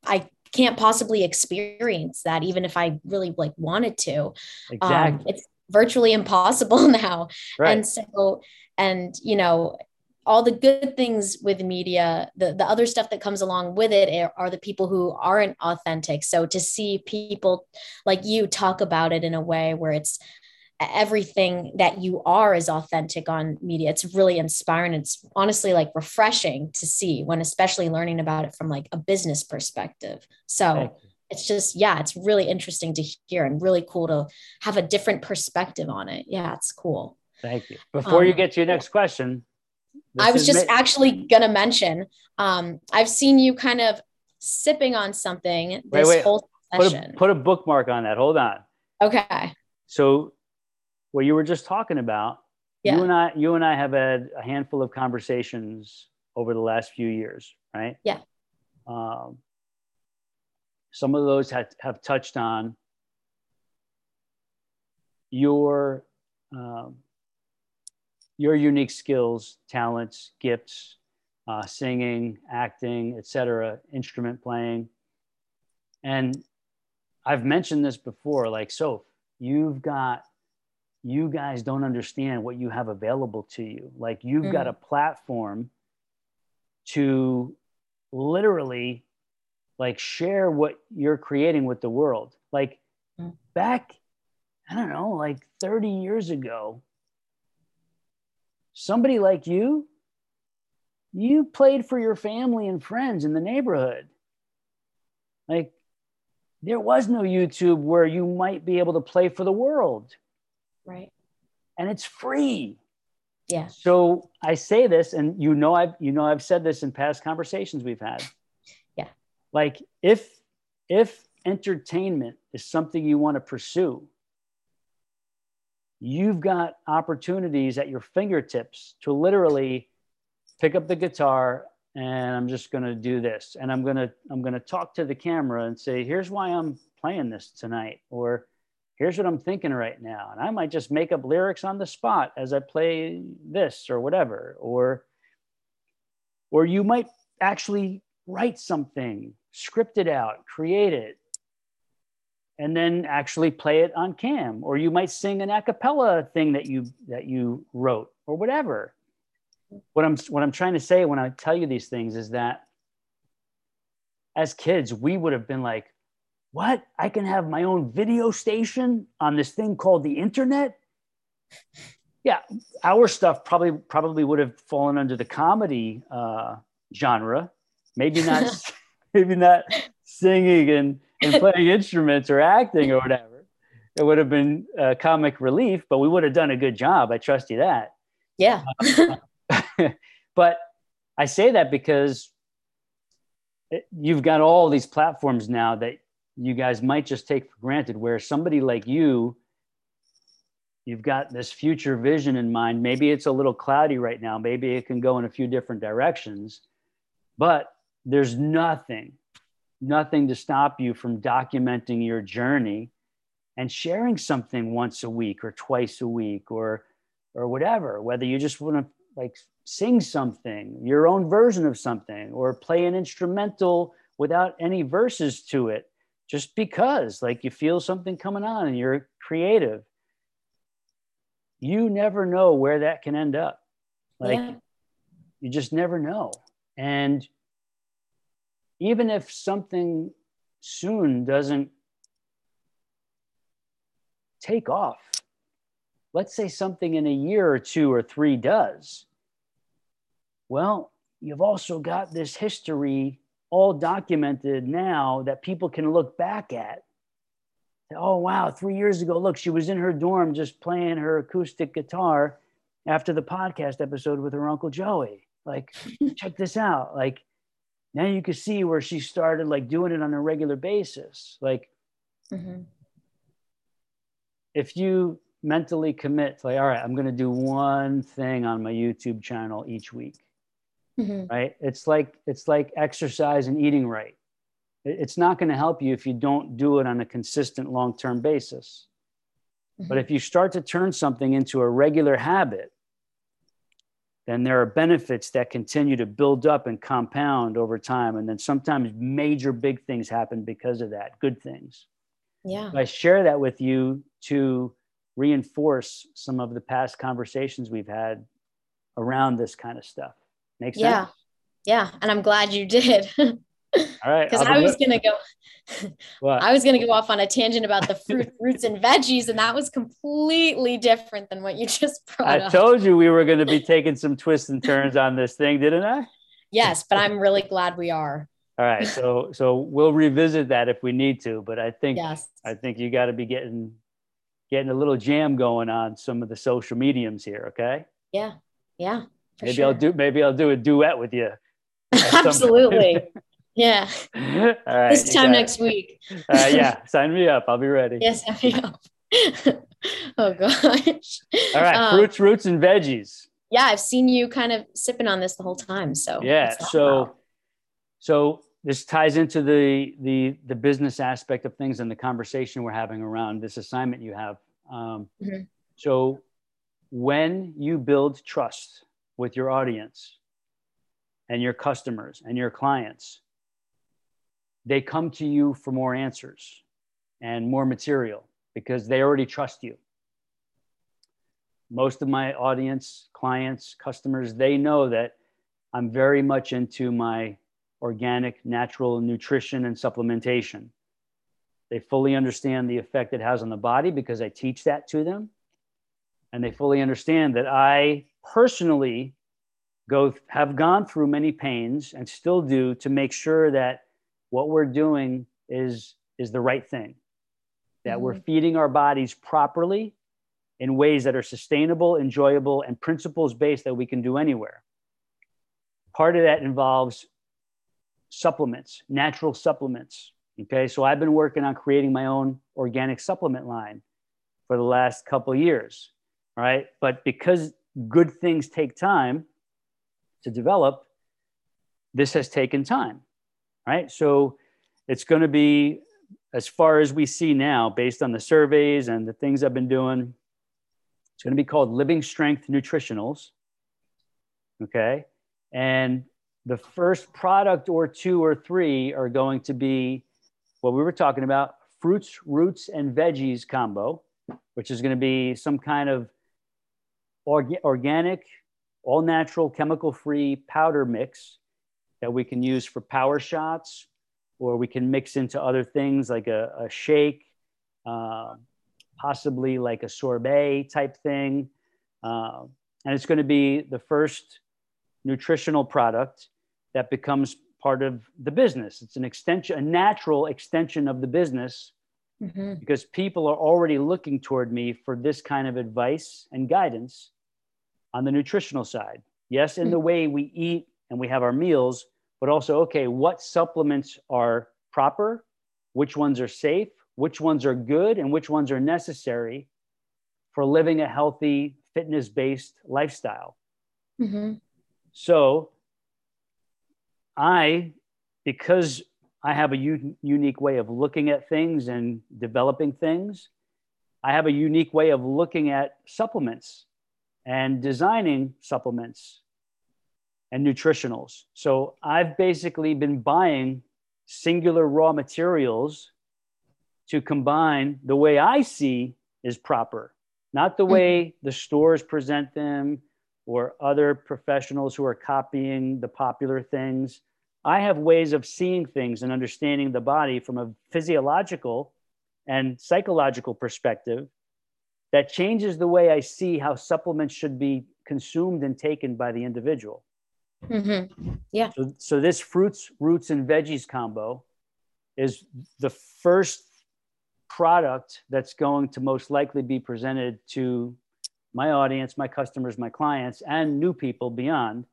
i can't possibly experience that even if I really like wanted to. Exactly. Um, it's virtually impossible now. Right. And so, and you know, all the good things with media, the, the other stuff that comes along with it are, are the people who aren't authentic. So to see people like you talk about it in a way where it's everything that you are is authentic on media it's really inspiring. It's honestly like refreshing to see when especially learning about it from like a business perspective. So it's just yeah it's really interesting to hear and really cool to have a different perspective on it. Yeah it's cool. Thank you. Before um, you get to your next question i was just ma- actually gonna mention um i've seen you kind of sipping on something this wait, wait. whole session put a, put a bookmark on that hold on okay so what you were just talking about, yeah. you and I, you and I have had a handful of conversations over the last few years, right? Yeah. Um, some of those have, have touched on your um, your unique skills, talents, gifts, uh, singing, acting, etc., instrument playing, and I've mentioned this before. Like, so you've got you guys don't understand what you have available to you. Like you've mm-hmm. got a platform to literally like share what you're creating with the world. Like mm-hmm. back, I don't know, like 30 years ago, somebody like you, you played for your family and friends in the neighborhood. Like there was no YouTube where you might be able to play for the world Right. And it's free. Yeah. So I say this, and you know I've you know I've said this in past conversations we've had. Yeah. Like if if entertainment is something you want to pursue, you've got opportunities at your fingertips to literally pick up the guitar and I'm just going to do this and I'm going to I'm going to talk to the camera and say here's why I'm playing this tonight or here's what I'm thinking right now. And I might just make up lyrics on the spot as I play this or whatever. Or, or you might actually write something, script it out, create it, and then actually play it on cam. Or you might sing an a cappella thing that you that you wrote or whatever. What I'm what I'm trying to say when I tell you these things is that as kids, we would have been like, what? I can have my own video station on this thing called the internet? Yeah, our stuff probably probably would have fallen under the comedy uh, genre. Maybe not, maybe not singing and, and playing instruments or acting or whatever. It would have been uh, comic relief, but we would have done a good job. I trust you that. Yeah. but I say that because it, you've got all these platforms now that you guys might just take for granted where somebody like you you've got this future vision in mind maybe it's a little cloudy right now maybe it can go in a few different directions but there's nothing nothing to stop you from documenting your journey and sharing something once a week or twice a week or or whatever whether you just want to like sing something your own version of something or play an instrumental without any verses to it, just because like you feel something coming on and you're creative. You never know where that can end up. Like yeah. you just never know. And even if something soon doesn't take off, let's say something in a year or two or three does. Well, you've also got this history all documented now that people can look back at. Oh, wow, three years ago, look, she was in her dorm just playing her acoustic guitar after the podcast episode with her Uncle Joey. Like, check this out. Like, now you can see where she started like doing it on a regular basis. Like, mm-hmm. if you mentally commit to like, all right, I'm going to do one thing on my YouTube channel each week. Mm-hmm. Right. It's like, it's like exercise and eating right. It's not going to help you if you don't do it on a consistent long-term basis. Mm-hmm. But if you start to turn something into a regular habit, then there are benefits that continue to build up and compound over time. And then sometimes major big things happen because of that, good things. Yeah. I share that with you to reinforce some of the past conversations we've had around this kind of stuff. Makes sense? Yeah. Yeah. And I'm glad you did. All right. Because I was gonna go what? I was gonna go off on a tangent about the fruit, roots and veggies, and that was completely different than what you just brought I up. told you we were gonna be taking some twists and turns on this thing, didn't I? Yes, but I'm really glad we are. All right. So so we'll revisit that if we need to, but I think yes. I think you gotta be getting getting a little jam going on some of the social mediums here, okay? Yeah. Yeah. Maybe sure. I'll do maybe I'll do a duet with you. Absolutely. Yeah. All right. This time next week. uh, yeah. Sign me up. I'll be ready. Yes, sign me up. oh gosh. All right. Um, Fruits, roots, and veggies. Yeah, I've seen you kind of sipping on this the whole time. So yeah. So about? so this ties into the the the business aspect of things and the conversation we're having around this assignment you have. Um, mm-hmm. So when you build trust with your audience and your customers and your clients they come to you for more answers and more material because they already trust you. Most of my audience, clients, customers, they know that I'm very much into my organic, natural nutrition and supplementation. They fully understand the effect it has on the body because I teach that to them. And they fully understand that I personally go have gone through many pains and still do to make sure that what we're doing is is the right thing. That mm-hmm. we're feeding our bodies properly in ways that are sustainable enjoyable and principles based that we can do anywhere. Part of that involves supplements natural supplements okay? So i've been working on creating my own organic supplement line for the last couple years right? But because good things take time to develop this has taken time right? So it's going to be, as far as we see now, based on the surveys and the things I've been doing, it's going to be called Living Strength Nutritionals. Okay. And the first product or two or three are going to be what we were talking about fruits, roots, and veggies combo, which is going to be some kind of orga- organic, all natural, chemical free powder mix that we can use for power shots, or we can mix into other things like a, a shake, uh, possibly like a sorbet type thing. Uh, and it's going to be the first nutritional product that becomes part of the business. It's an extension, a natural extension of the business mm-hmm. because people are already looking toward me for this kind of advice and guidance on the nutritional side. Yes, in mm-hmm. the way we eat and we have our meals, but also, okay, what supplements are proper, which ones are safe, which ones are good, and which ones are necessary for living a healthy, fitness based lifestyle. Mm-hmm. So, I, because I have a u- unique way of looking at things and developing things, I have a unique way of looking at supplements and designing supplements and nutritionals. So I've basically been buying singular raw materials to combine the way I see is proper, not the way mm-hmm. the stores present them or other professionals who are copying the popular things. I have ways of seeing things and understanding the body from a physiological and psychological perspective that changes the way I see how supplements should be consumed and taken by the individual. Mm-hmm. Yeah. So, so this fruits, roots, and veggies combo is the first product that's going to most likely be presented to my audience, my customers, my clients, and new people beyond.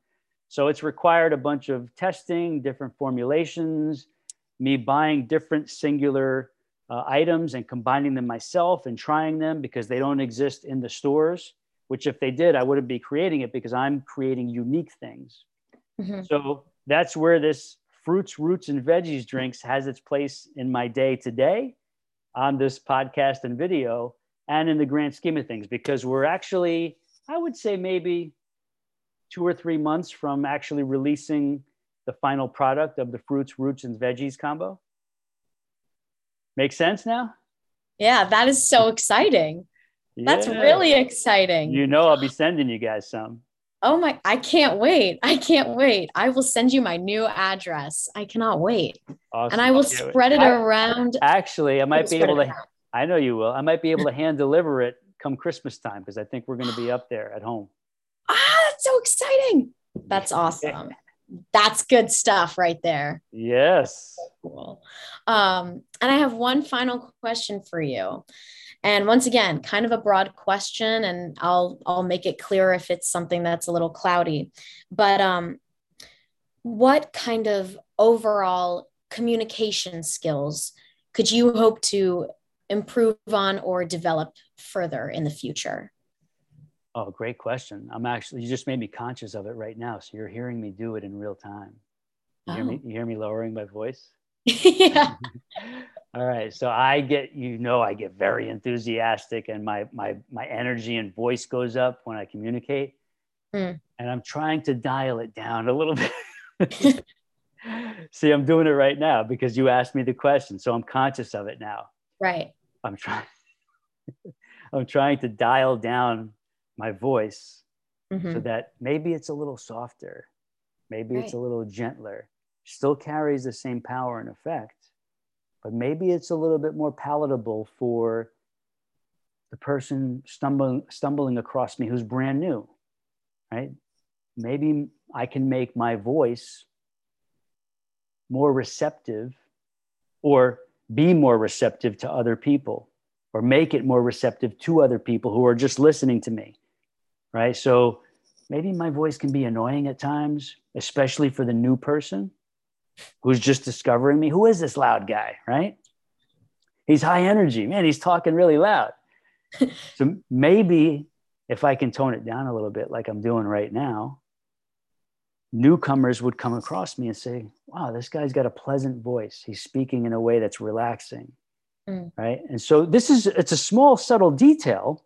So it's required a bunch of testing, different formulations, me buying different singular uh, items and combining them myself and trying them because they don't exist in the stores. Which, if they did, I wouldn't be creating it because I'm creating unique things. Mm-hmm. So that's where this fruits, roots, and veggies drinks has its place in my day today on this podcast and video and in the grand scheme of things because we're actually, I would say, maybe two or three months from actually releasing the final product of the fruits, roots, and veggies combo. Make sense now? Yeah, that is so exciting. That's yeah. really exciting. You know, I'll be sending you guys some. Oh my, I can't wait. I can't wait. I will send you my new address. I cannot wait. Awesome. And I will spread it I, around. Actually, I might be able to, I know you will. I might be able to hand deliver it come Christmas time because I think we're going to be up there at home. Ah, that's so exciting. That's awesome. That's good stuff right there. Yes. Cool. Um, and I have one final question for you. And once again, kind of a broad question, and I'll I'll make it clear if it's something that's a little cloudy. But um, what kind of overall communication skills could you hope to improve on or develop further in the future? Oh, great question. I'm actually, you just made me conscious of it right now. So you're hearing me do it in real time. You, oh. hear, me, oh. you hear me lowering my voice? yeah. All right. So I get, you know, I get very enthusiastic and my, my, my energy and voice goes up when I communicate. Mm. And I'm trying to dial it down a little bit. See, I'm doing it right now because you asked me the question. So I'm conscious of it now. Right. I'm trying I'm trying to dial down my voice mm-hmm. so that maybe it's a little softer, maybe right. it's a little gentler, still carries the same power and effect, but maybe it's a little bit more palatable for the person stumbling stumbling across me who's brand new, right? Maybe I can make my voice more receptive or be more receptive to other people or make it more receptive to other people who are just listening to me right so maybe my voice can be annoying at times especially for the new person who's just discovering me who is this loud guy right he's high energy man he's talking really loud so maybe if i can tone it down a little bit like i'm doing right now newcomers would come across me and say, wow, this guy's got a pleasant voice. He's speaking in a way that's relaxing. Mm. Right. And so this is, it's a small, subtle detail,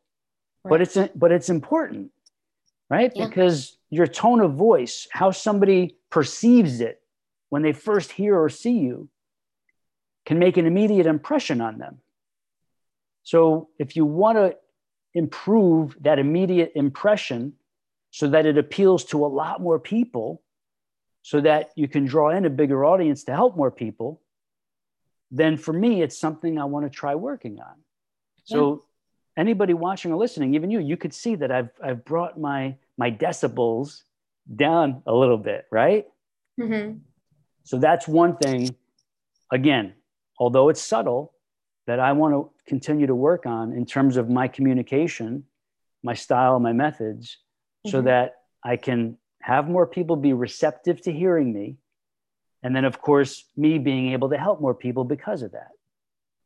right. but it's, but it's important. Right. Yeah. Because your tone of voice, how somebody perceives it when they first hear or see you can make an immediate impression on them. So if you want to improve that immediate impression, so that it appeals to a lot more people so that you can draw in a bigger audience to help more people then for me it's something i want to try working on so anybody watching or listening even you you could see that i've i've brought my my decibels down a little bit right mm-hmm. So that's one thing again although it's subtle that i want to continue to work on in terms of my communication my style my methods mm-hmm. so that I can have more people be receptive to hearing me. And then, of course, me being able to help more people because of that.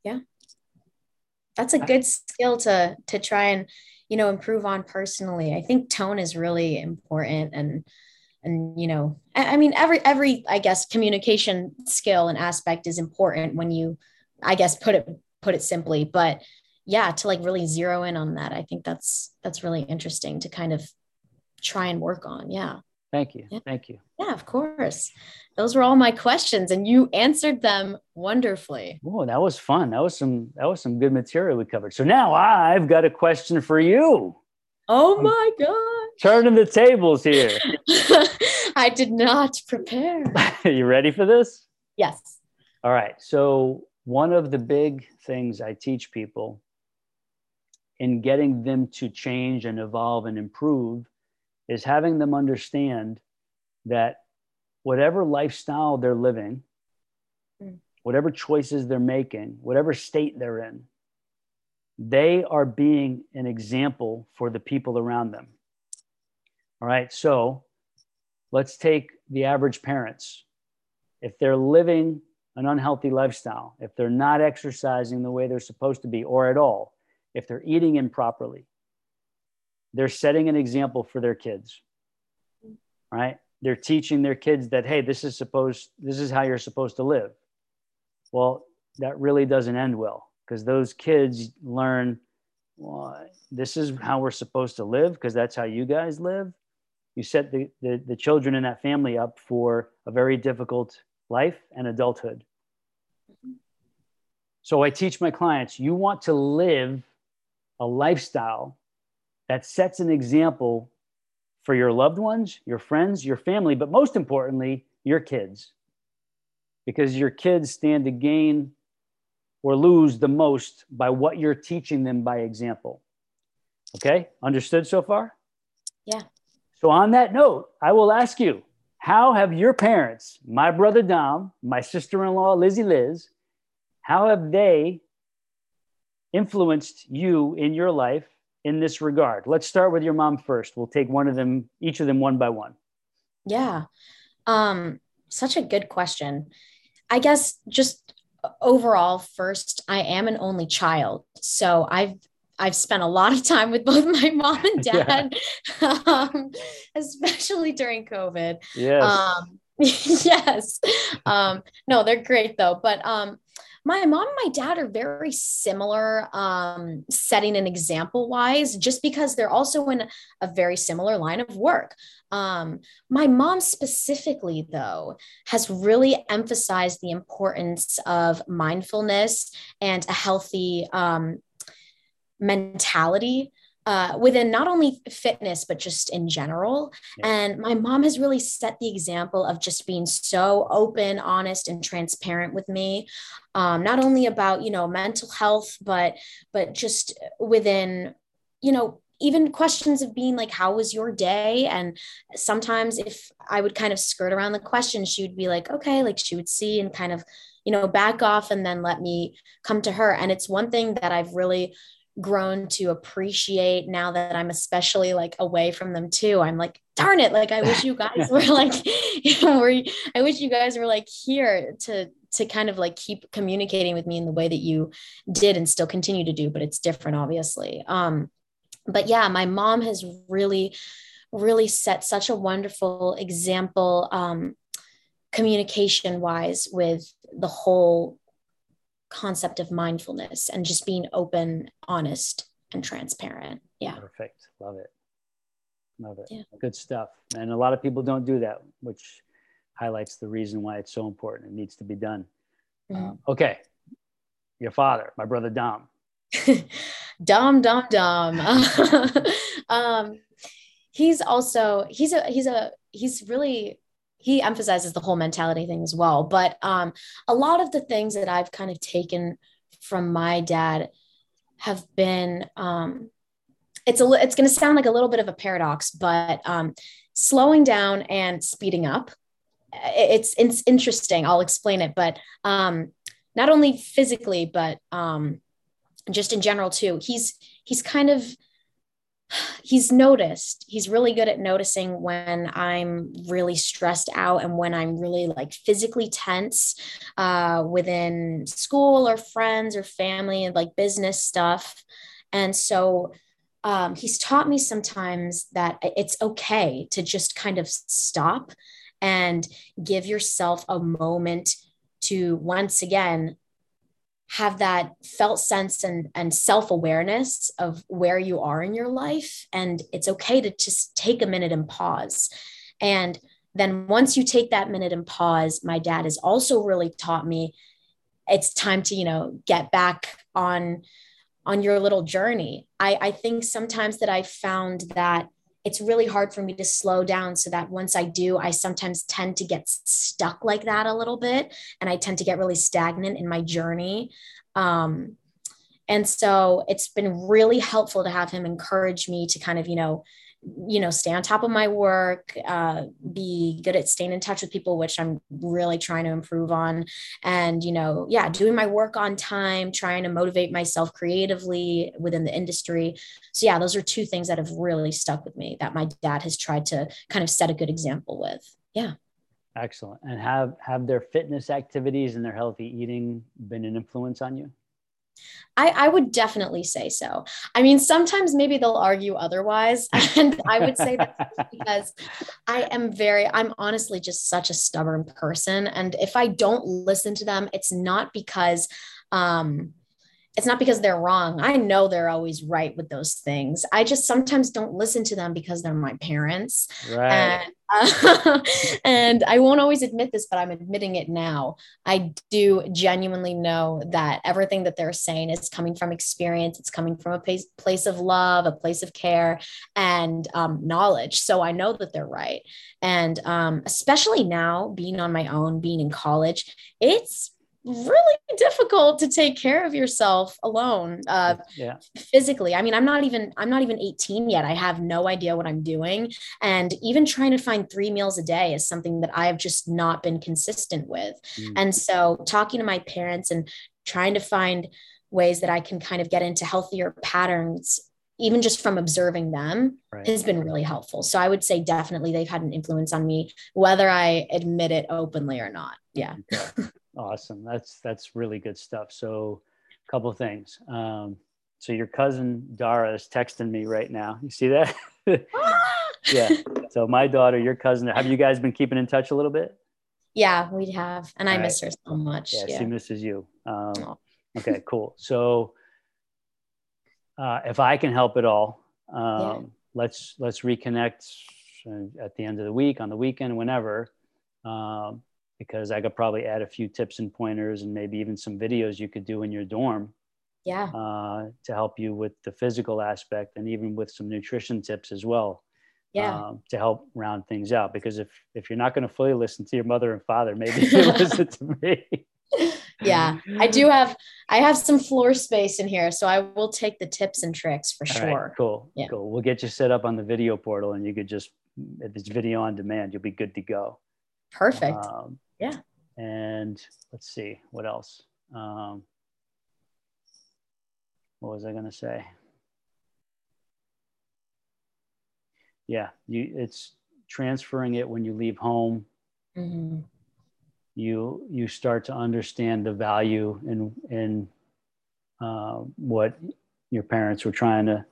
Yeah. That's a good skill to to try and you know improve on personally. I think tone is really important and and you know I, I mean every every I guess communication skill and aspect is important when you I guess put it put it simply but yeah to like really zero in on that I think that's that's really interesting to kind of try and work on. Yeah. Thank you. Yeah. Thank you. Yeah, of course. those were all my questions and you answered them wonderfully. Oh, that was fun. That was some that was some good material we covered. So now I've got a question for you. Oh my god. Turning the tables here. I did not prepare. you ready for this? Yes. All right. So one of the big things I teach people in getting them to change and evolve and improve is having them understand that whatever lifestyle they're living, mm. whatever choices they're making, whatever state they're in, they are being an example for the people around them. All right. So let's take the average parents. If they're living an unhealthy lifestyle, if they're not exercising the way they're supposed to be or at all, if they're eating improperly, they're setting an example for their kids. Right? They're teaching their kids that hey, this is supposed this is how you're supposed to live. Well, that really doesn't end well because those kids learn well, this is how we're supposed to live because that's how you guys live. You set the, the, the children in that family up for a very difficult life and adulthood. So I teach my clients you want to live a lifestyle that sets an example for your loved ones, your friends, your family, but most importantly, your kids. Because your kids stand to gain or lose the most by what you're teaching them by example. Okay, understood so far? Yeah. So, on that note, I will ask you how have your parents, my brother Dom, my sister in law Lizzie Liz, how have they influenced you in your life in this regard? Let's start with your mom first. We'll take one of them, each of them one by one. Yeah. Um, such a good question. I guess just overall, first, I am an only child. So I've I've spent a lot of time with both my mom and dad, yeah. um, especially during COVID. Yes. Um, yes. Um, no, they're great though. But um, my mom and my dad are very similar, um, setting an example wise, just because they're also in a very similar line of work. Um, my mom specifically, though, has really emphasized the importance of mindfulness and a healthy um, mentality uh, within not only fitness but just in general. Yeah. and my mom has really set the example of just being so open honest and transparent with me um, not only about you know mental health but but just within you know even questions of being like how was your day? And sometimes if i would kind of skirt around the question she would be like okay like she would see and kind of you know back off and then let me come to her. And it's one thing that i've really grown to appreciate now that I'm especially like away from them too. I'm like, darn it, like I wish you guys were like, you know, were, I wish you guys were like here to to kind of like keep communicating with me in the way that you did and still continue to do, but it's different, obviously. Um, but yeah, my mom has really, really set such a wonderful example um, communication wise with the whole concept of mindfulness and just being open, honest, and transparent. Yeah. Perfect. Love it. Love it. Yeah. Good stuff. And a lot of people don't do that, which highlights the reason why it's so important. It needs to be done. Mm-hmm. Um, okay. Your father, my brother Dom. Dom, Dom, Dom. um, he's also he's a he's a he's really he emphasizes the whole mentality thing as well. But um, a lot of the things that I've kind of taken from my dad have been um, it's a it's going to sound like a little bit of a paradox, but um, slowing down and speeding up. It's it's interesting. I'll explain it, but um, not only physically, but um, just in general too. He's he's kind of he's noticed. He's really good at noticing when i'm really stressed out and when i'm really like physically tense uh, within school or friends or family and like business stuff. And so um, he's taught me sometimes that it's okay to just kind of stop and give yourself a moment to once again have that felt sense and, and self-awareness of where you are in your life and it's okay to just take a minute and pause and then once you take that minute and pause, my dad has also really taught me it's time to, you know, get back on on your little journey. I, I think sometimes that I found that it's really hard for me to slow down so that once I do, I sometimes tend to get stuck like that a little bit. And I tend to get really stagnant in my journey. Um, and so it's been really helpful to have him encourage me to kind of, you know, you know stay on top of my work uh, be good at staying in touch with people which i'm really trying to improve on. And you know yeah doing my work on time trying to motivate myself creatively within the industry. So yeah those are two things that have really stuck with me that my dad has tried to kind of set a good example with. Yeah. Excellent. And have have their fitness activities and their healthy eating been an influence on you I, I would definitely say so. I mean, sometimes maybe they'll argue otherwise. And I would say that because I am very, I'm honestly just such a stubborn person. And if I don't listen to them, it's not because um, it's not because they're wrong. I know they're always right with those things. I just sometimes don't listen to them because they're my parents. Right. And, uh, and I won't always admit this, but I'm admitting it now. I do genuinely know that everything that they're saying is coming from experience. It's coming from a place, place of love, a place of care, and um, knowledge. So I know that they're right. And um, especially now, being on my own, being in college, it's really difficult to take care of yourself alone uh, yeah. physically. I mean i'm not even i'm not even 18 yet. I have no idea what i'm doing. And even trying to find three meals a day is something that i've just not been consistent with. Mm. and so talking to my parents and trying to find ways that i can kind of get into healthier patterns even just from observing them right. has been really helpful. So i would say definitely they've had an influence on me whether i admit it openly or not. Yeah Awesome. That's that's really good stuff. So, a couple things. Um, so your cousin Dara is texting me right now. You see that? yeah. So my daughter, your cousin, have you guys been keeping in touch a little bit? Yeah, we have, and All I right. miss her so much. Yeah, yeah. she misses you. Um, okay, cool. So, uh, if I can help at all, um, yeah. let's let's reconnect at the end of the week, on the weekend, whenever. Um, because I could probably add a few tips and pointers and maybe even some videos you could do in your dorm. Yeah. Uh, to help you with the physical aspect and even with some nutrition tips as well. Yeah. Um, to help round things out because if if you're not going to fully listen to your mother and father, maybe you listen to me. yeah, I do have I have some floor space in here, so I will take the tips and tricks for All sure. Right, cool. Yeah. Cool. We'll get you set up on the video portal, and you could just if it's video on demand, you'll be good to go. Perfect. Um, yeah. And let's see what else. Um, what was I going to say? Yeah, you. It's transferring it when you leave home. Mm-hmm. You you start to understand the value in in uh, what your parents were trying to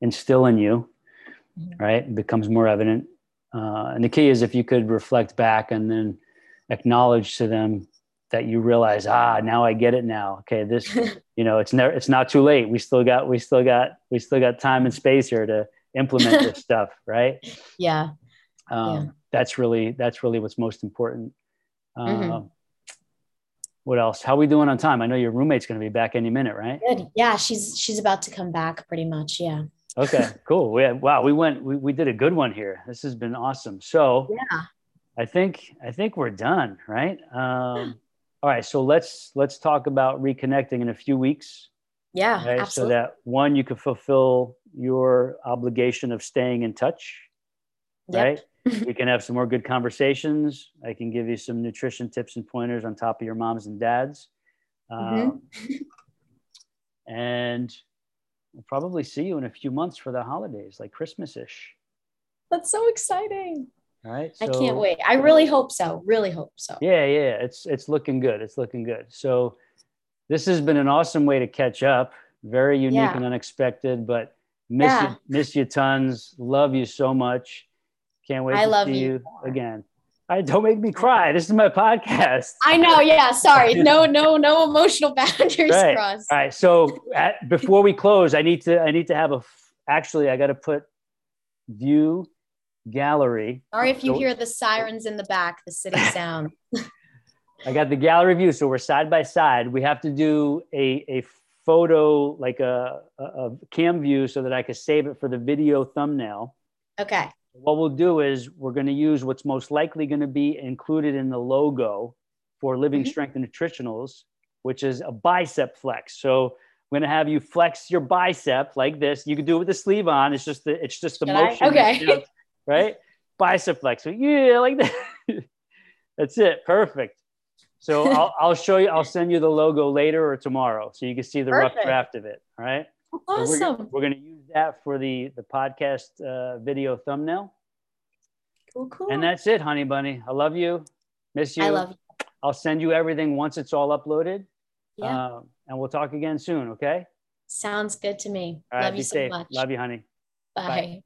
instill in you. Mm-hmm. Right, it becomes more evident. Uh, and the key is if you could reflect back and then acknowledge to them that you realize ah now i get it now. Okay this you know it's never it's not too late. We still got we still got we still got time and space here to implement this stuff right? Yeah. Um, yeah. that's really that's really what's most important. Mm-hmm. Um, what else? How are we doing on time? I know your roommate's going to be back any minute right? Good. yeah she's she's about to come back pretty much yeah. Okay cool. We had, wow we went we, we did a good one here. This has been awesome. So yeah I think I think we're done, right? Um, all right, so let's let's talk about reconnecting in a few weeks. Yeah, right? absolutely. So that one, you can fulfill your obligation of staying in touch, yep. right? we can have some more good conversations. I can give you some nutrition tips and pointers on top of your moms and dads. Mm-hmm. Um, and we'll probably see you in a few months for the holidays, like Christmas ish. That's so exciting. All right. So, I can't wait. I really hope so. Really hope so. Yeah, yeah. It's it's looking good. It's looking good. So this has been an awesome way to catch up. Very unique yeah. and unexpected, but miss yeah. you miss you tons. Love you so much. Can't wait I to love see you, you again. I don't make me cry. This is my podcast. I know. Yeah. Sorry. No, no, no emotional boundaries right. crossed. All right. So at, before we close, I need to I need to have a actually I got to put view gallery. Sorry if you So- hear the sirens in the back, the city sound. I got the gallery view. So we're side by side. We have to do a, a photo, like a, a, a cam view, so that I could save it for the video thumbnail. Okay. What we'll do is we're going to use what's most likely going to be included in the logo for Living Mhm. Strength Nutritionals, which is a bicep flex. So going to have you flex your bicep like this. You can do it with the sleeve on. It's just the it's just the Should I? motion. Okay. Right? Bicep flex. Yeah, like that. That's it. Perfect. So I'll, I'll show you. I'll send you the logo later or tomorrow, so you can see the rough draft of it. All right. So we're, Awesome. we're going to use that for the the podcast uh, video thumbnail, Cool, cool. and that's it, honey bunny. I love you, miss you. I love you. I'll send you everything once it's all uploaded, Yeah. uh, and we'll talk again soon. Okay. Sounds good to me. All love you so safe. much. Love you, honey. Bye.